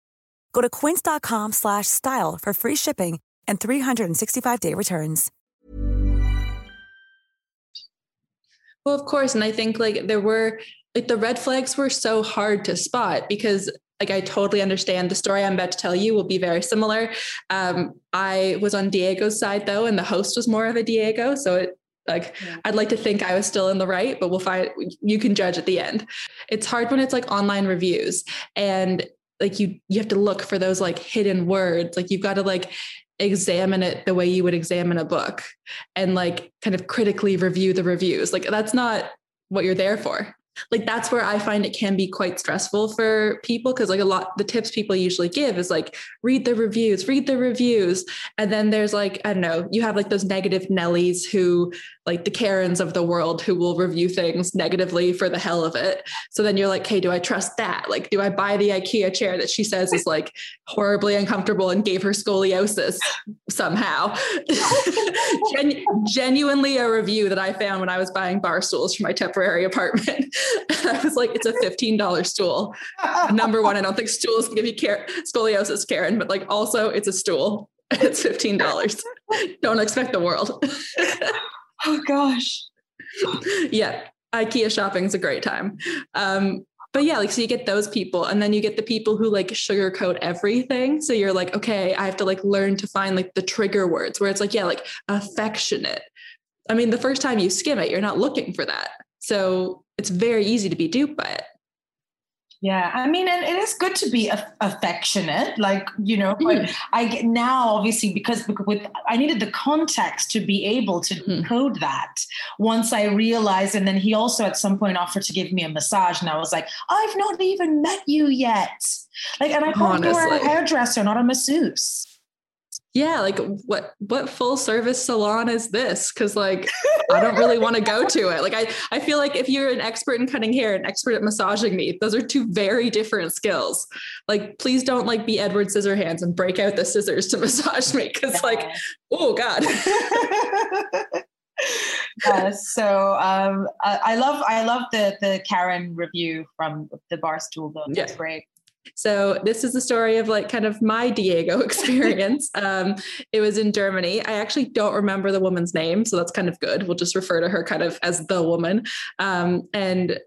Go to quince.com slash style for free shipping and 365-day returns. Well, of course. And I think like there were like the red flags were so hard to spot because like I totally understand the story I'm about to tell you will be very similar. Um, I was on Diego's side though, and the host was more of a Diego. So it like. I'd like to think I was still in the right, but we'll find you can judge at the end. It's hard when it's like online reviews and like you you have to look for those like hidden words. Like you've got to like examine it the way you would examine a book and like kind of critically review the reviews. Like that's not what you're there for like that's where I find it can be quite stressful for people because like a lot the tips people usually give is like read the reviews, read the reviews. And then there's like, I don't know, you have like those negative Nellies who like the Karens of the world who will review things negatively for the hell of it. So then you're like, hey, do I trust that? Like, do I buy the IKEA chair that she says is like horribly uncomfortable and gave her scoliosis somehow? Gen- genuinely a review that I found when I was buying bar stools for my temporary apartment. I was like, it's a $15 stool. Number one, I don't think stools can give you care- scoliosis, Karen, but like also it's a stool. It's $15. don't expect the world. oh gosh. yeah. IKEA shopping is a great time. Um, but yeah, like so you get those people, and then you get the people who like sugarcoat everything. So you're like, okay, I have to like learn to find like the trigger words where it's like, yeah, like affectionate. I mean, the first time you skim it, you're not looking for that. So it's very easy to be duped by it. Yeah, I mean, and it is good to be affectionate, like you know. But mm. I get now, obviously, because with I needed the context to be able to mm. code that. Once I realized, and then he also at some point offered to give me a massage, and I was like, I've not even met you yet. Like, and I called her a hairdresser, not a masseuse yeah like what what full service salon is this? Because like i don't really want to go to it. Like i i feel like if you're an expert in cutting hair an expert at massaging me those are two very different skills. Like please don't like be edward scissorhands and break out the scissors to massage me because like oh god. Yes so um I, I, love i love the the karen review from the barstool though. That's yeah. great so this is the story of like kind of my Diego experience. um, it was in Germany. I actually don't remember the woman's name, so that's kind of good. We'll just refer to her kind of as the woman. Um, and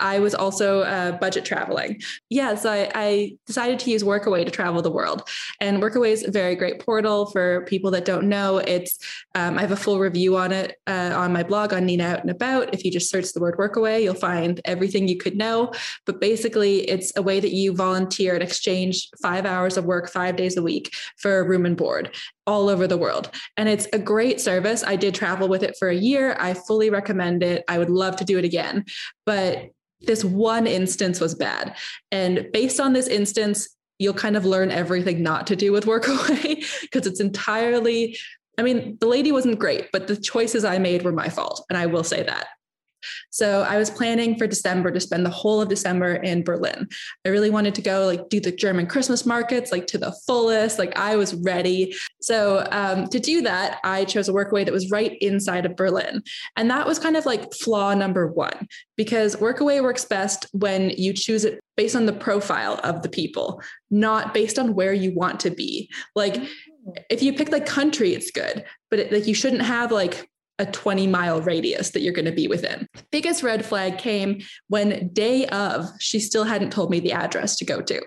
I was also uh, budget traveling. Yeah, so I, I, decided to use Workaway to travel the world. And Workaway is a very great portal for people that don't know. It's um, I have a full review on it uh, on my blog on Nina Out and About. If you just search the word Workaway, you'll find everything you could know. But basically, it's a way that you volunteer and exchange five hours of work five days a week for room and board all over the world. And it's a great service. I did travel with it for a year. I fully recommend it. I would love to do it again. But this one instance was bad. And based on this instance, you'll kind of learn everything not to do with workaway because it's entirely I mean, the lady wasn't great, but the choices I made were my fault. And I will say that. So I was planning for December to spend the whole of December in Berlin. I really wanted to go like do the German Christmas markets like to the fullest. Like I was ready. So um, to do that, I chose a workaway that was right inside of Berlin, and that was kind of like flaw number one because workaway works best when you choose it based on the profile of the people, not based on where you want to be. Like if you pick like country, it's good, but it, like you shouldn't have like a 20 mile radius that you're going to be within. Biggest red flag came when day of she still hadn't told me the address to go to.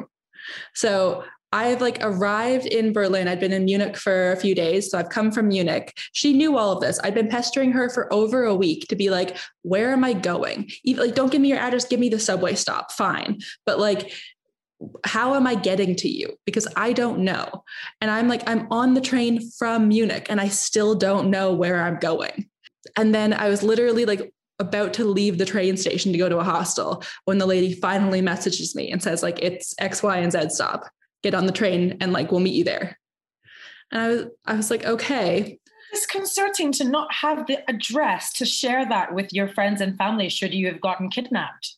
So I've like arrived in Berlin. I'd been in Munich for a few days. So I've come from Munich. She knew all of this. I'd been pestering her for over a week to be like, where am I going? Even like, don't give me your address, give me the subway stop. Fine. But like, how am I getting to you? Because I don't know. And I'm like, I'm on the train from Munich and I still don't know where I'm going. And then I was literally like about to leave the train station to go to a hostel when the lady finally messages me and says, like, it's X, Y, and Z stop. Get on the train and like we'll meet you there. And I was I was like, okay. It's Disconcerting to not have the address to share that with your friends and family should you have gotten kidnapped.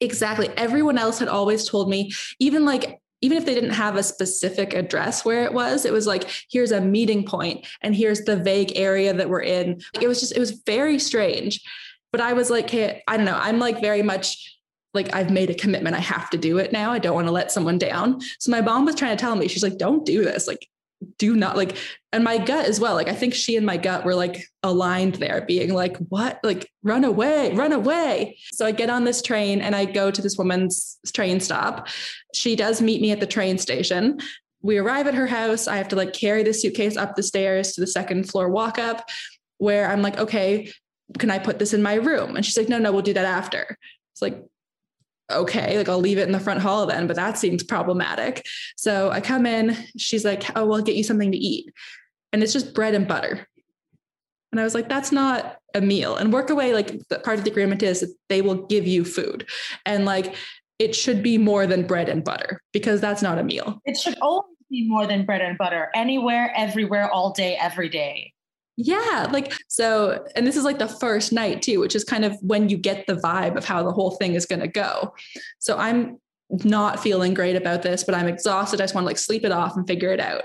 Exactly. Everyone else had always told me, even like, even if they didn't have a specific address where it was, it was like, here's a meeting point and here's the vague area that we're in. It was just, it was very strange. But I was like, hey, I don't know. I'm like very much like I've made a commitment. I have to do it now. I don't want to let someone down. So my mom was trying to tell me, she's like, don't do this. Like do not like and my gut as well like i think she and my gut were like aligned there being like what? Like run away run away. So i get on this train and i go to this woman's train stop. She does meet me at the train station. We arrive at her house. I have to like carry the suitcase up the stairs to the second floor walk up where i'm like okay can i put this in my room? And she's like no no we'll do that after. It's like okay, like I'll leave it in the front hall then, but that seems problematic. So I come in, she's like, oh, we'll get you something to eat. And it's just bread and butter. And I was like, that's not a meal. And work away, like the part of the agreement is they will give you food. And like it should be more than bread and butter because that's not a meal. It should always be more than bread and butter, anywhere, everywhere, all day, every day. Yeah, like so, and this is like the first night too, which is kind of when you get the vibe of how the whole thing is going to go. So I'm not feeling great about this, but I'm exhausted. I just want to like sleep it off and figure it out.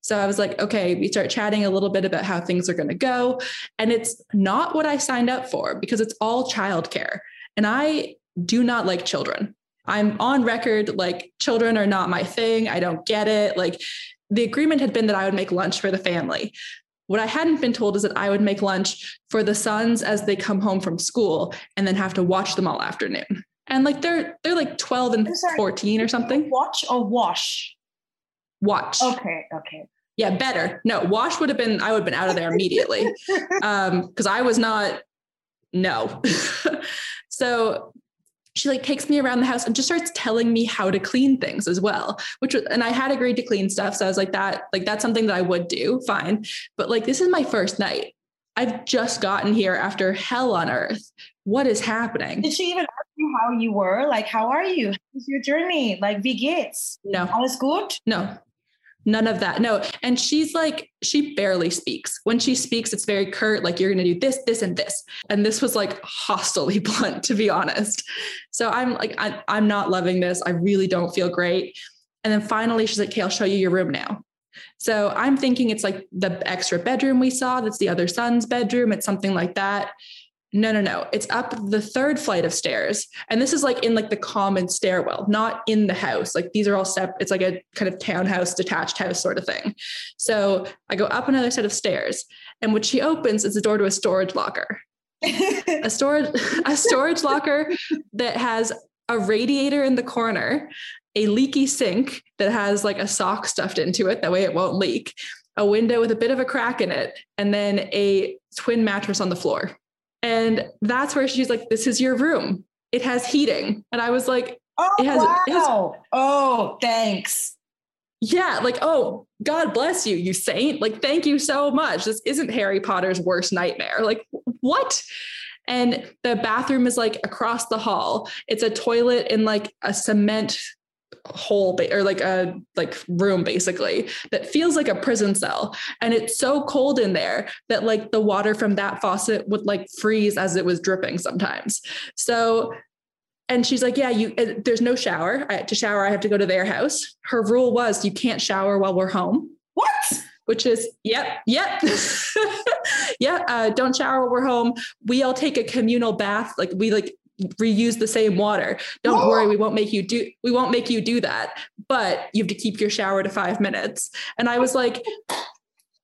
So I was like, okay, we start chatting a little bit about how things are going to go. And it's not what I signed up for because it's all childcare. And I do not like children. I'm on record like children are not my thing. I don't get it. Like the agreement had been that I would make lunch for the family. What I hadn't been told is that I would make lunch for the sons as they come home from school and then have to watch them all afternoon. And like they're they're like 12 and 14 or something. Watch or wash? Watch. Okay, okay. Yeah, better. No, wash would have been I would have been out of there immediately. um because I was not no. so she like takes me around the house and just starts telling me how to clean things as well which and i had agreed to clean stuff so i was like that like that's something that i would do fine. But like this is my first night. I've just gotten here after hell on earth. What is happening? Did she even ask you how you were? Like how are you? How's your journey? Like wie geht's no. Alles gut no None of that. No. And she's like, she barely speaks. When she speaks, it's very curt, like, you're going to do this, this, and this. And this was like hostily blunt, to be honest. So I'm like, I, I'm not loving this. I really don't feel great. And then finally, she's like, okay, I'll show you your room now. So I'm thinking it's like the extra bedroom we saw. That's the other son's bedroom. It's something like that. No, no, no. It's up the third flight of stairs. And this is like in like the common stairwell, not in the house. Like these are all step, it's like a kind of townhouse, detached house sort of thing. So I go up another set of stairs. And what she opens is the door to a storage locker. a storage, a storage locker that has a radiator in the corner, a leaky sink that has like a sock stuffed into it. That way it won't leak. A window with a bit of a crack in it, and then a twin mattress on the floor. And that's where she's like, This is your room. It has heating. And I was like, Oh, it has, wow. it has, oh, thanks. yeah, like, oh, God bless you, you saint. Like, thank you so much. This isn't Harry Potter's worst nightmare. Like, what? And the bathroom is like across the hall. It's a toilet in like a cement hole or like a like room basically that feels like a prison cell. And it's so cold in there that like the water from that faucet would like freeze as it was dripping sometimes. So and she's like yeah you uh, there's no shower. I, to shower i have to go to their house. Her rule was you can't shower while we're home. What? Which is yep yep. Yeah uh, don't shower while we're home. We all take a communal bath. Like we like reuse the same water. Don't worry, we won't make you do we won't make you do that. But you have to keep your shower to 5 minutes. And I was like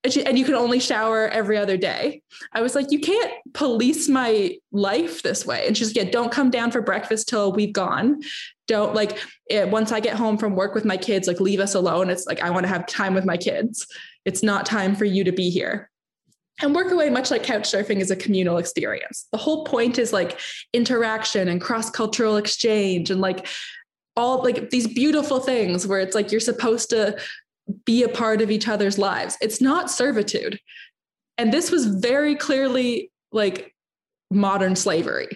and, she, and you can only shower every other day. I was like, you can't police my life this way. And she's like, yeah, don't come down for breakfast till we've gone. Don't like it, once I get home from work with my kids, like leave us alone. It's like I want to have time with my kids. It's not time for you to be here. And Workaway, much like couch surfing, is a communal experience. The whole point is like interaction and cross cultural exchange and like all like these beautiful things where it's like you're supposed to be a part of each other's lives. It's not servitude. And this was very clearly like modern slavery.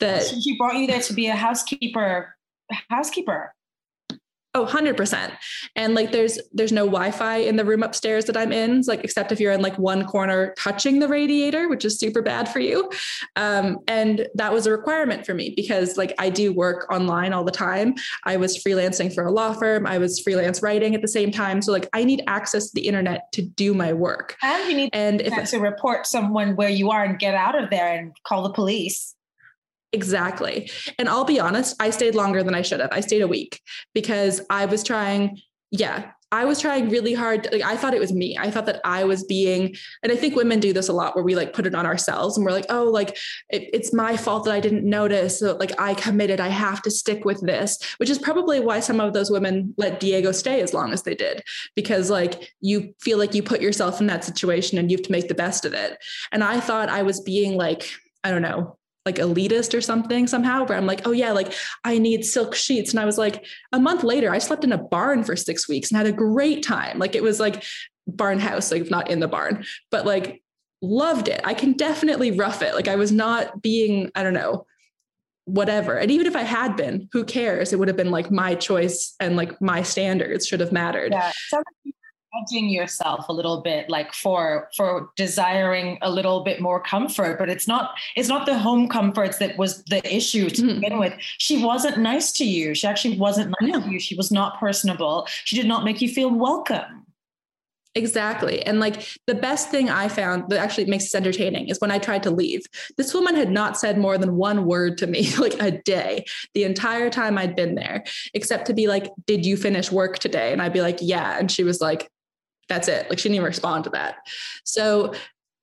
That she brought you there to be a housekeeper, housekeeper. Oh, 100%. And like there's there's no Wi-Fi in the room upstairs that I'm in, like except if you're in like one corner touching the radiator, which is super bad for you. Um, and that was a requirement for me because like I do work online all the time. I was freelancing for a law firm, I was freelance writing at the same time. So like I need access to the internet to do my work. And you need and if to report someone where you are and get out of there and call the police. Exactly. And I'll be honest, I stayed longer than I should have. I stayed a week because I was trying, yeah, I was trying really hard. Like I thought it was me. I thought that I was being, and I think women do this a lot where we like put it on ourselves and we're like, oh, like it, it's my fault that I didn't notice. So like I committed, I have to stick with this, which is probably why some of those women let Diego stay as long as they did, because like you feel like you put yourself in that situation and you have to make the best of it. And I thought I was being like, I don't know, like elitist or something somehow where I'm like, oh yeah, like I need silk sheets. And I was like, a month later, I slept in a barn for six weeks and had a great time. Like it was like barn house, like not in the barn, but like loved it. I can definitely rough it. Like I was not being, I don't know, whatever. And even if I had been, who cares? It would have been like my choice and like my standards should have mattered. Yeah judging yourself a little bit like for for desiring a little bit more comfort but it's not it's not the home comforts that was the issue to mm-hmm. begin with she wasn't nice to you she actually wasn't nice to you she was not personable she did not make you feel welcome Exactly. And like the best thing I found that actually makes this entertaining is when I tried to leave. This woman had not said more than one word to me like a day the entire time I'd been there, except to be like, Did you finish work today? And I'd be like, Yeah. And she was like, that's it. Like she didn't even respond to that. So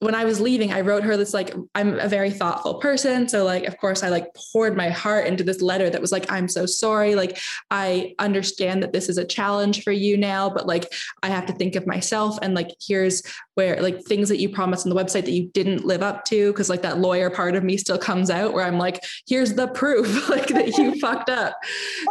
when I was leaving, I wrote her this like, I'm a very thoughtful person. So, like, of course, I like poured my heart into this letter that was like, I'm so sorry. Like, I understand that this is a challenge for you now, but like, I have to think of myself. And like, here's where like things that you promised on the website that you didn't live up to. Cause like that lawyer part of me still comes out where I'm like, here's the proof like that you fucked up.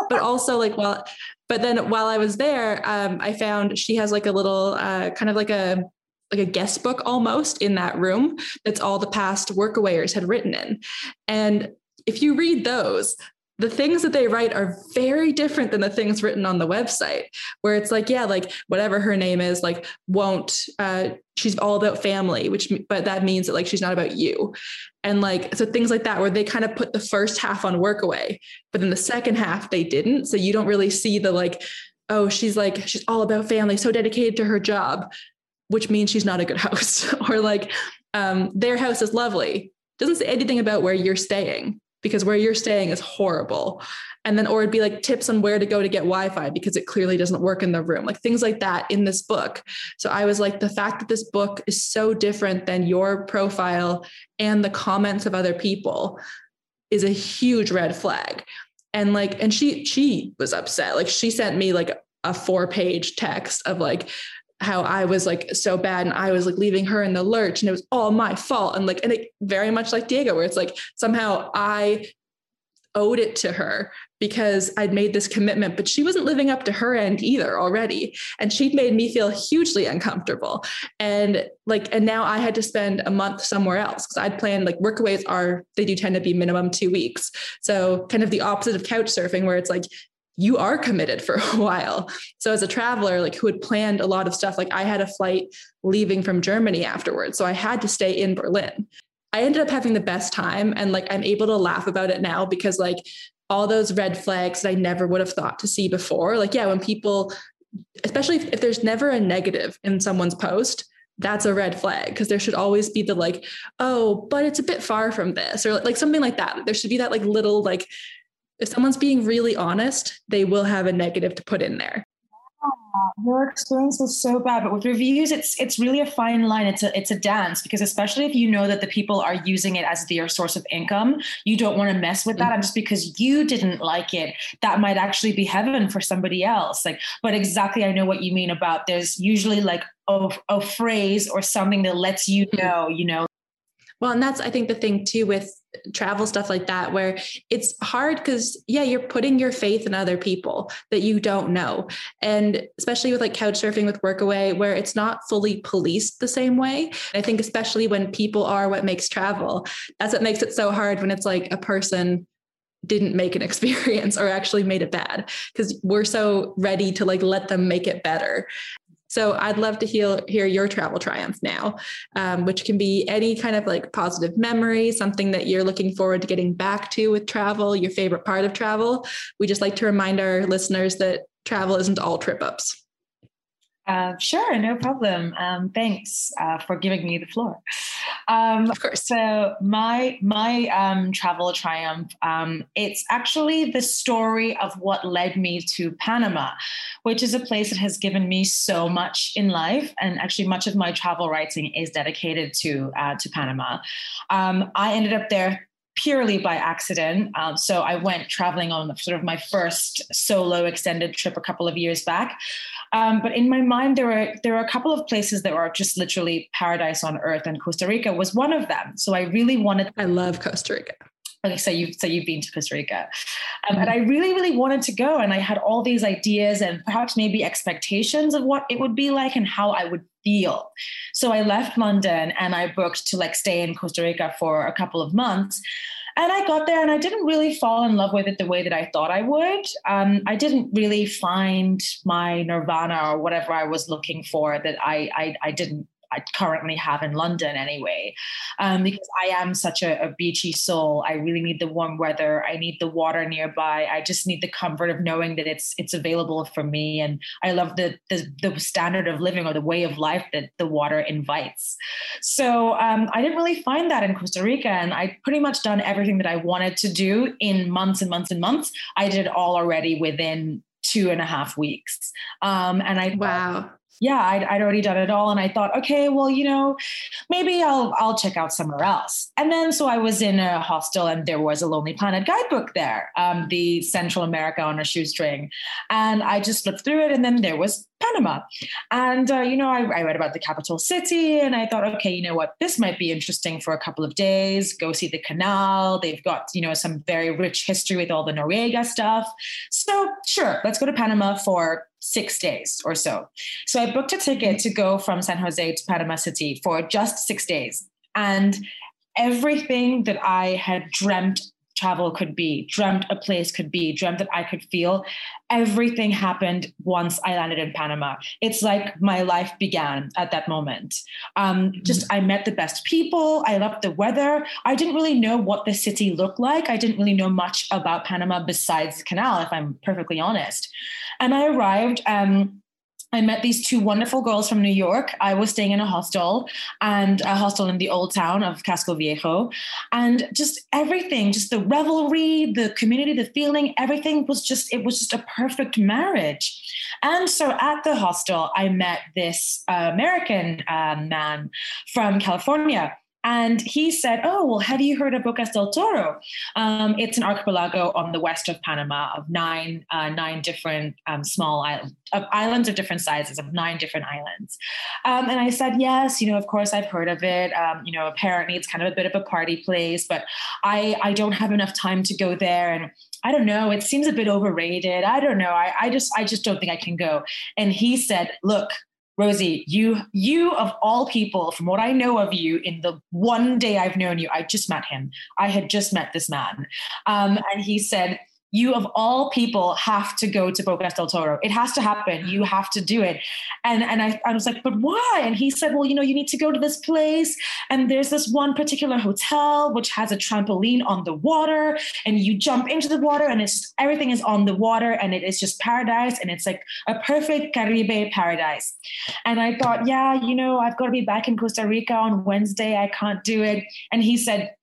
But also, like, well, but then while I was there, um, I found she has like a little uh, kind of like a like a guest book almost in that room that's all the past workawayers had written in. And if you read those, the things that they write are very different than the things written on the website where it's like yeah like whatever her name is like won't uh she's all about family which but that means that like she's not about you. And like so things like that where they kind of put the first half on work away but then the second half they didn't. So you don't really see the like oh she's like she's all about family so dedicated to her job which means she's not a good host or like um their house is lovely. Doesn't say anything about where you're staying because where you're staying is horrible. And then, or it'd be like tips on where to go to get Wi Fi because it clearly doesn't work in the room, like things like that in this book. So I was like, the fact that this book is so different than your profile and the comments of other people is a huge red flag. And like, and she, she was upset. Like, she sent me like a four page text of like, how I was like so bad and I was like leaving her in the lurch and it was all my fault. And like, and it very much like Diego, where it's like somehow I owed it to her because I'd made this commitment, but she wasn't living up to her end either already. And she'd made me feel hugely uncomfortable. And like, and now I had to spend a month somewhere else because I'd planned like workaways are, they do tend to be minimum two weeks. So kind of the opposite of couch surfing, where it's like, you are committed for a while. So as a traveler, like who had planned a lot of stuff, like I had a flight leaving from Germany afterwards. So I had to stay in Berlin. I ended up having the best time and like I'm able to laugh about it now because like all those red flags that I never would have thought to see before. Like, yeah, when people, especially if, if there's never a negative in someone's post, that's a red flag because there should always be the like, oh, but it's a bit far from this, or like something like that. There should be that like little like, if someone's being really honest, they will have a negative to put in there your experience was so bad, but with reviews, it's it's really a fine line. It's a it's a dance because especially if you know that the people are using it as their source of income, you don't want to mess with that. And just because you didn't like it, that might actually be heaven for somebody else. Like, but exactly, I know what you mean about. There's usually like a, a phrase or something that lets you mm-hmm. know, you know, well, and that's, I think, the thing too with travel stuff like that, where it's hard because, yeah, you're putting your faith in other people that you don't know. And especially with like couch surfing with Workaway, where it's not fully policed the same way. I think, especially when people are what makes travel, that's what makes it so hard when it's like a person didn't make an experience or actually made it bad because we're so ready to like let them make it better so I'd love to hear, hear your travel triumph now, um, which can be any kind of like positive memory, something that you're looking forward to getting back to with travel, your favorite part of travel. We just like to remind our listeners that travel isn't all trip ups. Uh, sure, no problem. Um, thanks uh, for giving me the floor. Um, of course. So my my um, travel triumph. Um, it's actually the story of what led me to Panama, which is a place that has given me so much in life, and actually much of my travel writing is dedicated to uh, to Panama. Um, I ended up there purely by accident. Um, so I went traveling on sort of my first solo extended trip a couple of years back. Um, but in my mind, there were there were a couple of places that were just literally paradise on earth, and Costa Rica was one of them. So I really wanted. I love Costa Rica. Okay, so you so you've been to Costa Rica, um, and I really really wanted to go, and I had all these ideas and perhaps maybe expectations of what it would be like and how I would feel. So I left London and I booked to like stay in Costa Rica for a couple of months. And I got there and I didn't really fall in love with it the way that I thought I would. Um, I didn't really find my nirvana or whatever I was looking for that I, I, I didn't I currently have in London anyway. Um, because I am such a, a, beachy soul. I really need the warm weather. I need the water nearby. I just need the comfort of knowing that it's it's available for me. And I love the the, the standard of living or the way of life that the water invites. So um, I didn't really find that in Costa Rica, and I pretty much done everything that I wanted to do in months and months and months. I did it all already within two and a half weeks. Um, and I wow yeah, I'd, I'd already done it all. And I thought, okay, well, you know, maybe I'll, I'll check out somewhere else. And then, so I was in a hostel and there was a Lonely Planet guidebook there, um, the Central America on a shoestring. And I just flipped through it and then there was Panama. And, uh, you know, I, I read about the capital city and I thought, okay, you know what, this might be interesting for a couple of days. Go see the canal. They've got, you know, some very rich history with all the Noriega stuff. So, sure, let's go to Panama for six days or so. So I booked a ticket to go from San Jose to Panama City for just six days. And everything that I had dreamt travel could be, dreamt a place could be, dreamt that I could feel. Everything happened once I landed in Panama. It's like my life began at that moment. Um, just I met the best people. I loved the weather. I didn't really know what the city looked like. I didn't really know much about Panama besides the canal, if I'm perfectly honest. And I arrived. Um, I met these two wonderful girls from New York. I was staying in a hostel and a hostel in the old town of Casco Viejo. And just everything, just the revelry, the community, the feeling, everything was just, it was just a perfect marriage. And so at the hostel, I met this uh, American uh, man from California And he said, Oh, well, have you heard of Bocas del Toro? Um, it's an archipelago on the west of Panama of nine, uh, nine different um, small islands, of islands of different sizes, of nine different islands. Um, and I said, Yes, you know, of course I've heard of it. Um, you know, apparently it's kind of a bit of a party place, but I, I don't have enough time to go there. And I don't know, it seems a bit overrated. I don't know. I, I just I just don't think I can go. And he said, Look, Rosie, you you of all people, from what I know of you, in the one day I've known you, I just met him. I had just met this man, um, and he said, you of all people have to go to Bocas del Toro. It has to happen. You have to do it. And and I, I was like, but why? And he said, well, you know, you need to go to this place. And there's this one particular hotel which has a trampoline on the water. And you jump into the water and it's everything is on the water and it is just paradise. And it's like a perfect Caribe paradise. And I thought, yeah, you know, I've got to be back in Costa Rica on Wednesday. I can't do it. And he said,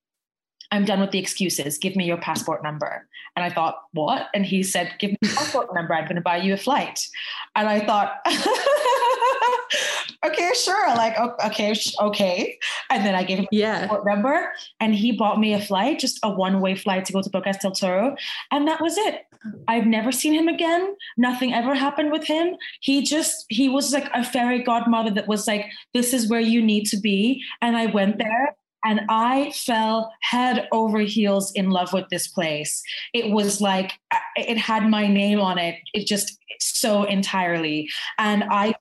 I'm done with the excuses. Give me your passport number. And I thought, what? And he said, give me your passport number. I'm going to buy you a flight. And I thought, okay, sure. Like, okay, okay. And then I gave him yeah. passport number and he bought me a flight, just a one way flight to go to Bocas del Toro. And that was it. I've never seen him again. Nothing ever happened with him. He just, he was like a fairy godmother that was like, this is where you need to be. And I went there and I fell head over heels in love with this place. It was like it had my name on it. It just so entirely. And I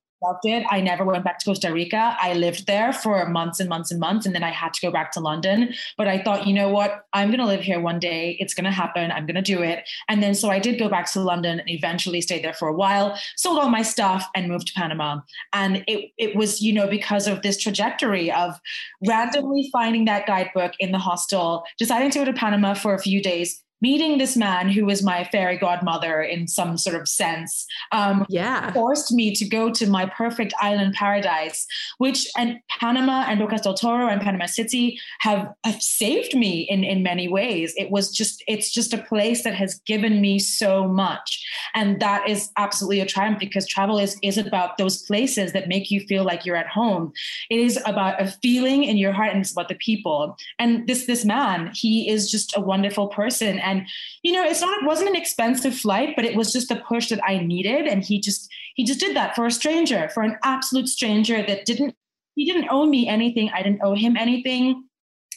I never went back to Costa Rica. I lived there for months and months and months, and then I had to go back to London. But I thought, you know what? I'm going to live here one day. It's going to happen. I'm going to do it. And then so I did go back to London and eventually stayed there for a while, sold all my stuff, and moved to Panama. And it it was, you know, because of this trajectory of randomly finding that guidebook in the hostel, deciding to go to Panama for a few days, meeting this man who was my fairy godmother in some sort of sense um, yeah. forced me to go to my perfect island paradise which and panama and bocas del toro and panama city have, have saved me in in many ways. It was just it's just a place that has given me so much. And that is absolutely a triumph because travel is is about those places that make you feel like you're at home. It is about a feeling in your heart and it's about the people. And this this man he is just a wonderful person and you know it's not it wasn't an expensive flight but it was just the push that i needed. And he just he just did that for a stranger for an absolute stranger that didn't he didn't owe me anything. I didn't owe him anything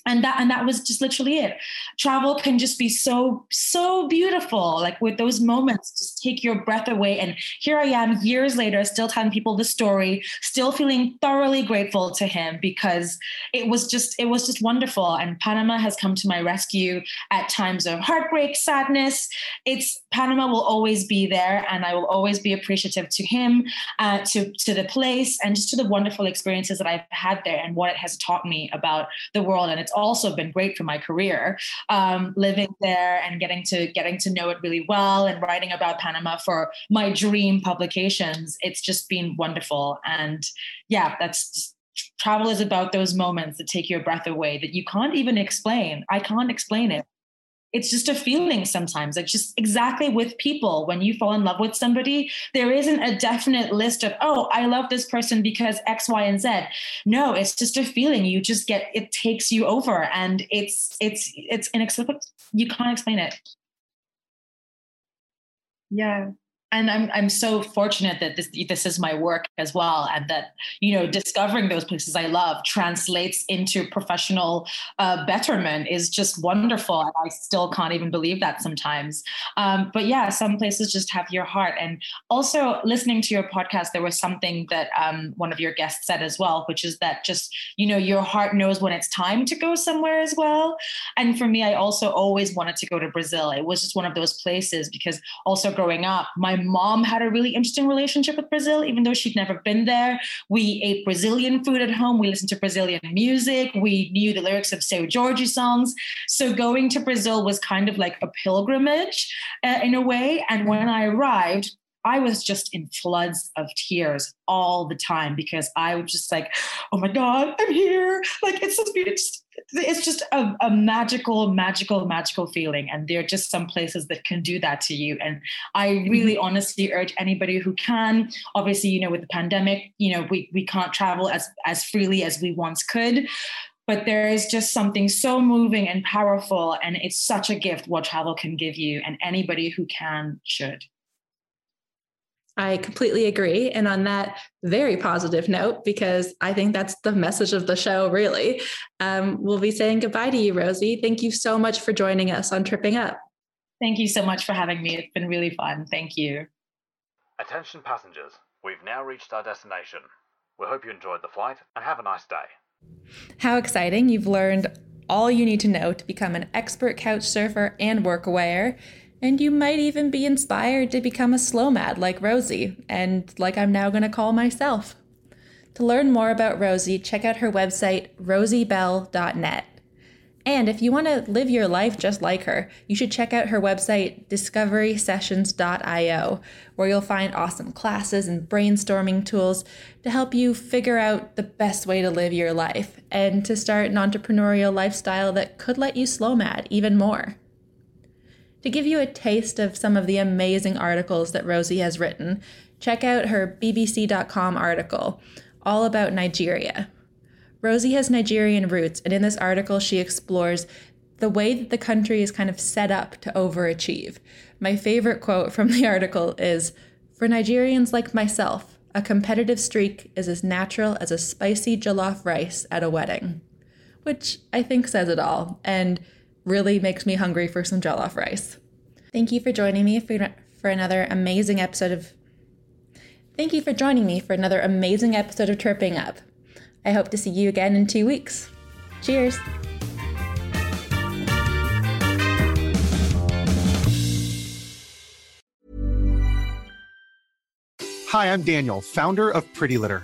and that and that was just literally it. Travel can just be so so beautiful like with those moments just take your breath away. And here i am years later still telling people the story still feeling thoroughly grateful to him because it was just it was just wonderful. And panama has come to my rescue at times of heartbreak sadness. It's panama will always be there and i will always be appreciative to him uh, to to the place and just to the wonderful experiences that i've had there and what it has taught me about the world. And its also been great for my career um, living there and getting to getting to know it really well and writing about panama for my dream publications. It's just been wonderful. And yeah that's travel is about those moments that take your breath away that you can't even explain. I can't explain it it's just a feeling sometimes. Like just exactly with people. When you fall in love with somebody there isn't a definite list of oh i love this person because x y and z. No it's just a feeling. You just get it takes you over and it's it's it's inexplicable. You can't explain it. Yeah and I'm I'm so fortunate that this this is my work as well, and that you know discovering those places I love translates into professional uh, betterment is just wonderful, and I still can't even believe that sometimes. Um, but yeah, some places just have your heart, and also listening to your podcast, there was something that um, one of your guests said as well, which is that just you know your heart knows when it's time to go somewhere as well. And for me, I also always wanted to go to Brazil. It was just one of those places because also growing up, my mom had a really interesting relationship with Brazil, even though she'd never been there. We ate Brazilian food at home. We listened to Brazilian music. We knew the lyrics of Seu Jorge songs. So going to Brazil was kind of like a pilgrimage uh, in a way. And when I arrived, I was just in floods of tears all the time because I was just like, oh my God, I'm here. Like it's just, it's, it's just a, a, magical, magical, magical feeling. And there are just some places that can do that to you. And I really mm-hmm. honestly urge anybody who can, obviously, you know, with the pandemic, you know, we, we can't travel as, as freely as we once could but there is just something so moving and powerful. And it's such a gift what travel can give you, and anybody who can should. I completely agree. And on that very positive note, because I think that's the message of the show, really, um, we'll be saying goodbye to you, Rosie. Thank you so much for joining us on Tripping Up. Thank you so much for having me. It's been really fun. Thank you. Attention passengers, we've now reached our destination. We hope you enjoyed the flight and have a nice day. How exciting! You've learned all you need to know to become an expert couch surfer and workawayer. And you might even be inspired to become a SLOMAD like Rosie, and like I'm now going to call myself. To learn more about Rosie, check out her website, rosiebell.net. And if you want to live your life just like her, you should check out her website, discoverysessions.io, where you'll find awesome classes and brainstorming tools to help you figure out the best way to live your life and to start an entrepreneurial lifestyle that could let you SLOMAD even more. To give you a taste of some of the amazing articles that Rosie has written, check out her BBC.com article all about Nigeria. Rosie has Nigerian roots, and in this article, she explores the way that the country is kind of set up to overachieve. My favorite quote from the article is For Nigerians like myself, a competitive streak is as natural as a spicy jollof rice at a wedding, which I think says it all. And really makes me hungry for some jollof rice. Thank you for joining me for, for another amazing episode of Thank you for joining me for another amazing episode of Tripping Up. I hope to see you again in 2 weeks. Cheers. Hi, I'm Daniel, founder of Pretty Litter.